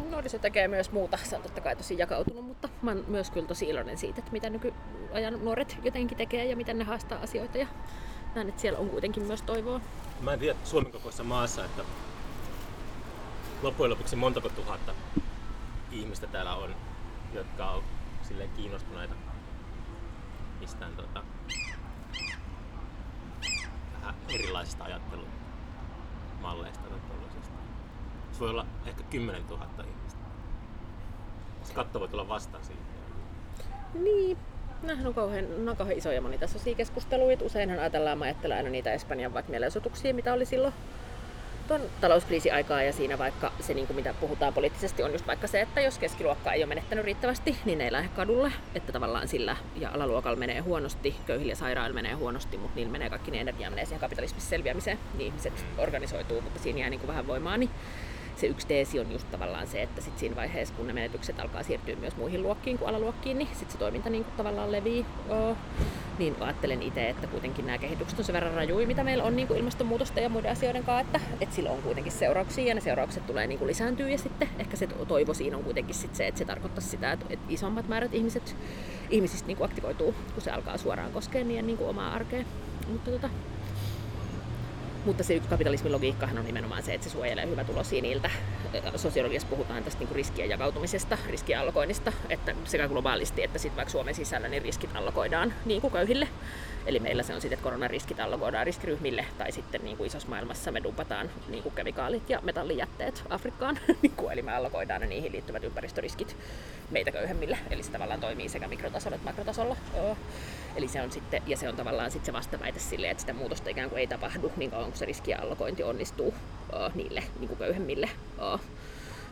Nuoriso tekee myös muuta, se on totta kai tosi jakautunut, mutta mä oon myös kyllä tosi iloinen siitä, että mitä nykyajan nuoret jotenkin tekee ja miten ne haastaa asioita ja näen, että siellä on kuitenkin myös toivoa. Mä en tiedä Suomen kokoisessa maassa, että loppujen lopuksi montako tuhatta ihmistä täällä on, jotka on silleen kiinnostuneita mistään tota, vähän erilaisista ajattelumalleista tai tuollaisesta. Se voi olla ehkä 10 000 ihmistä. Se katto voi tulla vastaan siitä. Niin, Nämähän on kauhean, on kauhean isoja monitasoisia keskusteluita. Useinhan ajatellaan, mä ajattelen aina niitä Espanjan vaikka mielenosoituksia, mitä oli silloin tuon talouskriisi aikaa ja siinä vaikka se, niin kuin mitä puhutaan poliittisesti, on just vaikka se, että jos keskiluokka ei ole menettänyt riittävästi, niin ne ei lähde kadulle. Että tavallaan sillä ja alaluokalla menee huonosti, köyhillä ja sairailla menee huonosti, mutta niillä menee kaikki ne energia menee siihen kapitalismissa selviämiseen, niin ihmiset organisoituu, mutta siinä jää niin kuin vähän voimaa. Niin se yksi teesi on just tavallaan se, että sit siinä vaiheessa, kun ne menetykset alkaa siirtyä myös muihin luokkiin kuin alaluokkiin, niin sit se toiminta niin kuin tavallaan levii. Oh. Niin ajattelen itse, että kuitenkin nämä kehitykset on sen verran rajui, mitä meillä on niin kuin ilmastonmuutosta ja muiden asioiden kanssa, että, että sillä on kuitenkin seurauksia ja ne seuraukset tulee niin kuin lisääntyä ja sitten ehkä se toivo siinä on kuitenkin sit se, että se tarkoittaa sitä, että, että isommat määrät ihmiset, ihmisistä niin kuin aktivoituu, kun se alkaa suoraan koskea niiden niin kuin omaa arkea. Mutta tota, mutta se yksi kapitalismin logiikkahan on nimenomaan se, että se suojelee hyvätulosia niiltä. Sosiologiassa puhutaan tästä niin riskien jakautumisesta, riskien allokoinnista, että sekä globaalisti että sitten vaikka Suomen sisällä niin riskit allokoidaan niin kuin köyhille. Eli meillä se on sitten, että koronariskit allokoidaan riskiryhmille, tai sitten niin kuin isossa maailmassa me dumpataan niin kuin kemikaalit ja metallijätteet Afrikkaan, niin kuin, eli me allokoidaan ne niihin liittyvät ympäristöriskit meitä köyhemmille. Eli se tavallaan toimii sekä mikrotasolla että makrotasolla. Eli se on sitten, ja se on tavallaan sitten se vastaväite sille, että sitä muutosta ikään kuin ei tapahdu niin kauan kuin se riskiallokointi onnistuu uh, niille niin kuin köyhemmille.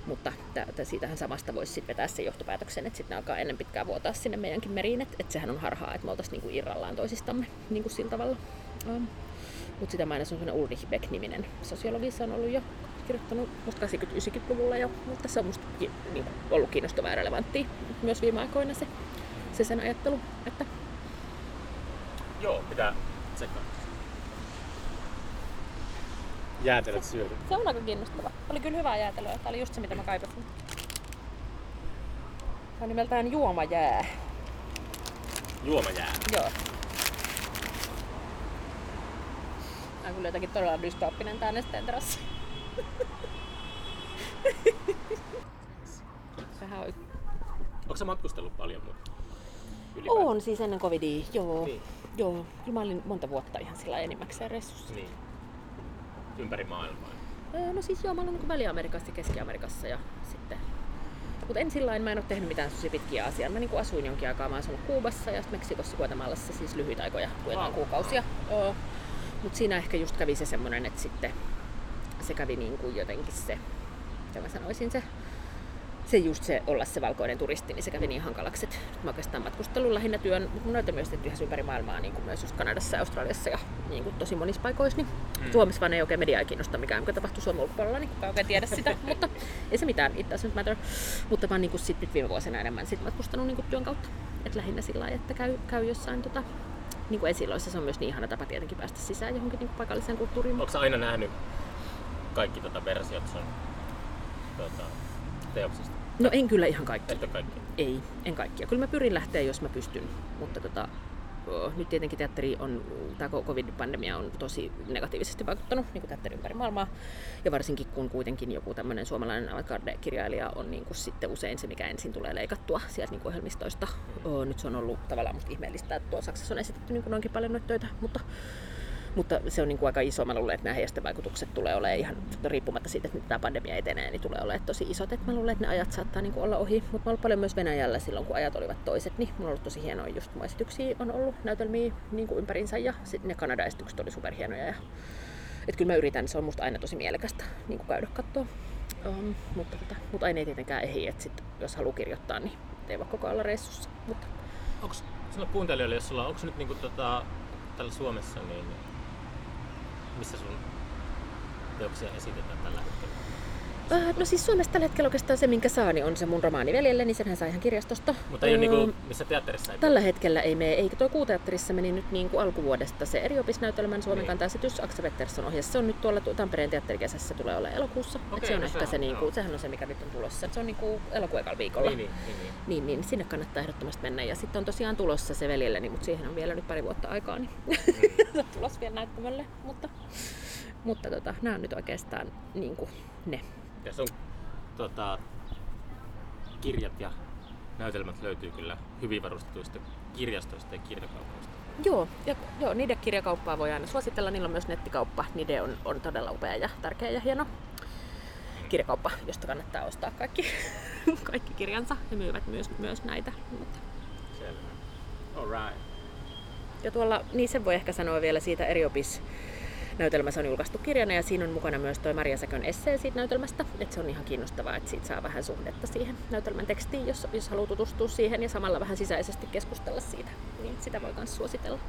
Mutta t- siitähän samasta voisi sitten vetää sen johtopäätöksen, että sitten alkaa ennen pitkää vuotaa sinne meidänkin meriin, että et sehän on harhaa, että me oltaisiin niinku irrallaan toisistamme niinku sillä tavalla. Um, mutta sitä mainitsin on Ulrich Beck-niminen sosiologi, se on ollut jo kirjoittanut musta 80-90-luvulla jo, mutta se on musta niin, ollut kiinnostavaa ja relevanttia myös viime aikoina se, se sen ajattelu, että Joo, pitää tsekkaa. Jäätelöt syöty. Se on aika kiinnostava. Oli kyllä hyvää jäätelöä. Tämä oli just se, mitä mä kaipasin. Tämä on nimeltään juomajää. Juomajää. Joo. Tämä on kyllä jotenkin todella dystooppinen tää nesteen terassi. Sehän on... Onko sä matkustellut paljon mutta On siis ennen covidia, joo. Niin. Joo, kyllä mä olin monta vuotta ihan sillä enimmäkseen reissussa. Niin. Ympäri maailmaa. Öö, No siis joo, mä olen niin Väli-Amerikassa ja Keski-Amerikassa ja sitten... Mutta en sillä mä en ole tehnyt mitään sellaisia pitkiä asiaa. Mä niin asuin jonkin aikaa, mä oon asunut Kuubassa ja sitten Meksikossa Guatemalassa siis lyhyitä aikoja, Wow. kuukausia. Öö, Mutta siinä ehkä just kävi se semmonen, että sitten se kävi niin kuin jotenkin se, mitä mä sanoisin, se se just se olla se valkoinen turisti, niin se kävi niin hankalaksi, että mä oikeastaan matkustelun lähinnä työn, näyttää myös tehty ympäri maailmaa, niin kuin myös just Kanadassa ja Australiassa ja niin kuin tosi monissa paikoissa. Niin mm. Suomessa vaan ei oikein mediaa kiinnosta mikään, mikä tapahtuu Suomen ulkopuolella, niin kukaan oikein tiedä sitä, mutta ei se mitään, it doesn't matter. Mutta oon niin kuin sit nyt viime vuosina enemmän sit matkustanut niin kuin työn kautta. Et lähinnä sillä lailla, että käy, käy jossain tota, niin kuin esiloissa, se on myös niin ihana tapa tietenkin päästä sisään johonkin niin kuin paikalliseen kulttuuriin. Sä aina nähnyt kaikki tota versiot sun tota, teoksista? No en kyllä ihan kaikki. Että kaikki. Ei, en kaikkia. Kyllä mä pyrin lähteä, jos mä pystyn, mutta tota, ö, nyt tietenkin teatteri on, tämä covid-pandemia on tosi negatiivisesti vaikuttanut niin kuin teatteri ympäri maailmaa. Ja varsinkin kun kuitenkin joku tämmöinen suomalainen avantgarde-kirjailija on niin kuin sitten usein se, mikä ensin tulee leikattua sieltä niin kuin ohjelmistoista. Ö, Nyt se on ollut tavallaan musta ihmeellistä, että tuolla Saksassa on esitetty niin kuin noinkin paljon noita töitä, mutta Mutta se on niin kuin aika iso. Mä luulen, että nämä heijastevaikutukset tulee olemaan ihan riippumatta siitä, että tämä pandemia etenee, niin tulee olemaan tosi isot. Et mä luulen, että ne ajat saattaa niin kuin olla ohi. Mutta mä ollut paljon myös Venäjällä silloin, kun ajat olivat toiset. Niin mulla on ollut tosi hienoja just mun esityksiä on ollut näytelmiä niin kuin ympärinsä ja sitten ne Kanada-esitykset oli superhienoja. Ja... Et kyllä mä yritän, se on musta aina tosi mielekästä niin kuin käydä katsoa. Um, mutta, tota, mutta aina ei tietenkään ehdi, että sit, jos haluaa kirjoittaa, niin ei vaikka koko ajan reissussa. Mutta Onko sinulla kuuntelijoille, jos sulla, onko nyt niinku tota, täällä Suomessa, niin missä sun teoksia esitetään tällä hetkellä? Äh, no siis Suomessa tällä hetkellä oikeastaan se, minkä saa, niin on se mun romaani Veljelle, niin senhän saa ihan kirjastosta. Mutta ei ole niinku, missä teatterissa ei Tällä hetkellä ei mene, eikä tuo Kuuteatterissa meni nyt niin kuin alkuvuodesta se eri opisnäytelmän Suomen Niin. kantaesitys Akse Pettersson ohjassa. Se on nyt tuolla tu- Tampereen teatterikesässä tulee olla elokuussa. Et Okei, se on no ehkä se, niin joo. kuin, sehän on se, mikä nyt on tulossa. Se on niin kuin elokuun ekalla viikolla. Niin, niin, niin, niin. Niin, niin, sinne kannattaa ehdottomasti mennä. Ja sitten on tosiaan tulossa se veljelleni, mutta siihen on vielä nyt pari vuotta aikaa, niin on tulossa vielä näyttämölle. Mutta, mutta tota, nämä on nyt oikeastaan niin kuin ne. Ja sun tota, kirjat ja näytelmät löytyy kyllä hyvin varustetuista kirjastoista ja kirjakaupoista. Joo, ja, joo, niiden kirjakauppaa voi aina suositella. Niillä on myös nettikauppa. Nide on, on todella upea ja tärkeä ja hieno kirjakauppa, josta kannattaa ostaa kaikki, kaikki kirjansa. Ne myyvät myös, myös näitä. Mutta Selvä. Alright. Ja tuolla, niin sen voi ehkä sanoa vielä siitä eriopis näytelmässä on julkaistu kirjana ja siinä on mukana myös toi Maria Säkön essee siitä näytelmästä. Et se on ihan kiinnostavaa, että siitä saa vähän suhdetta siihen näytelmän tekstiin, jos, jos haluaa tutustua siihen ja samalla vähän sisäisesti keskustella siitä. Niin sitä voi myös suositella.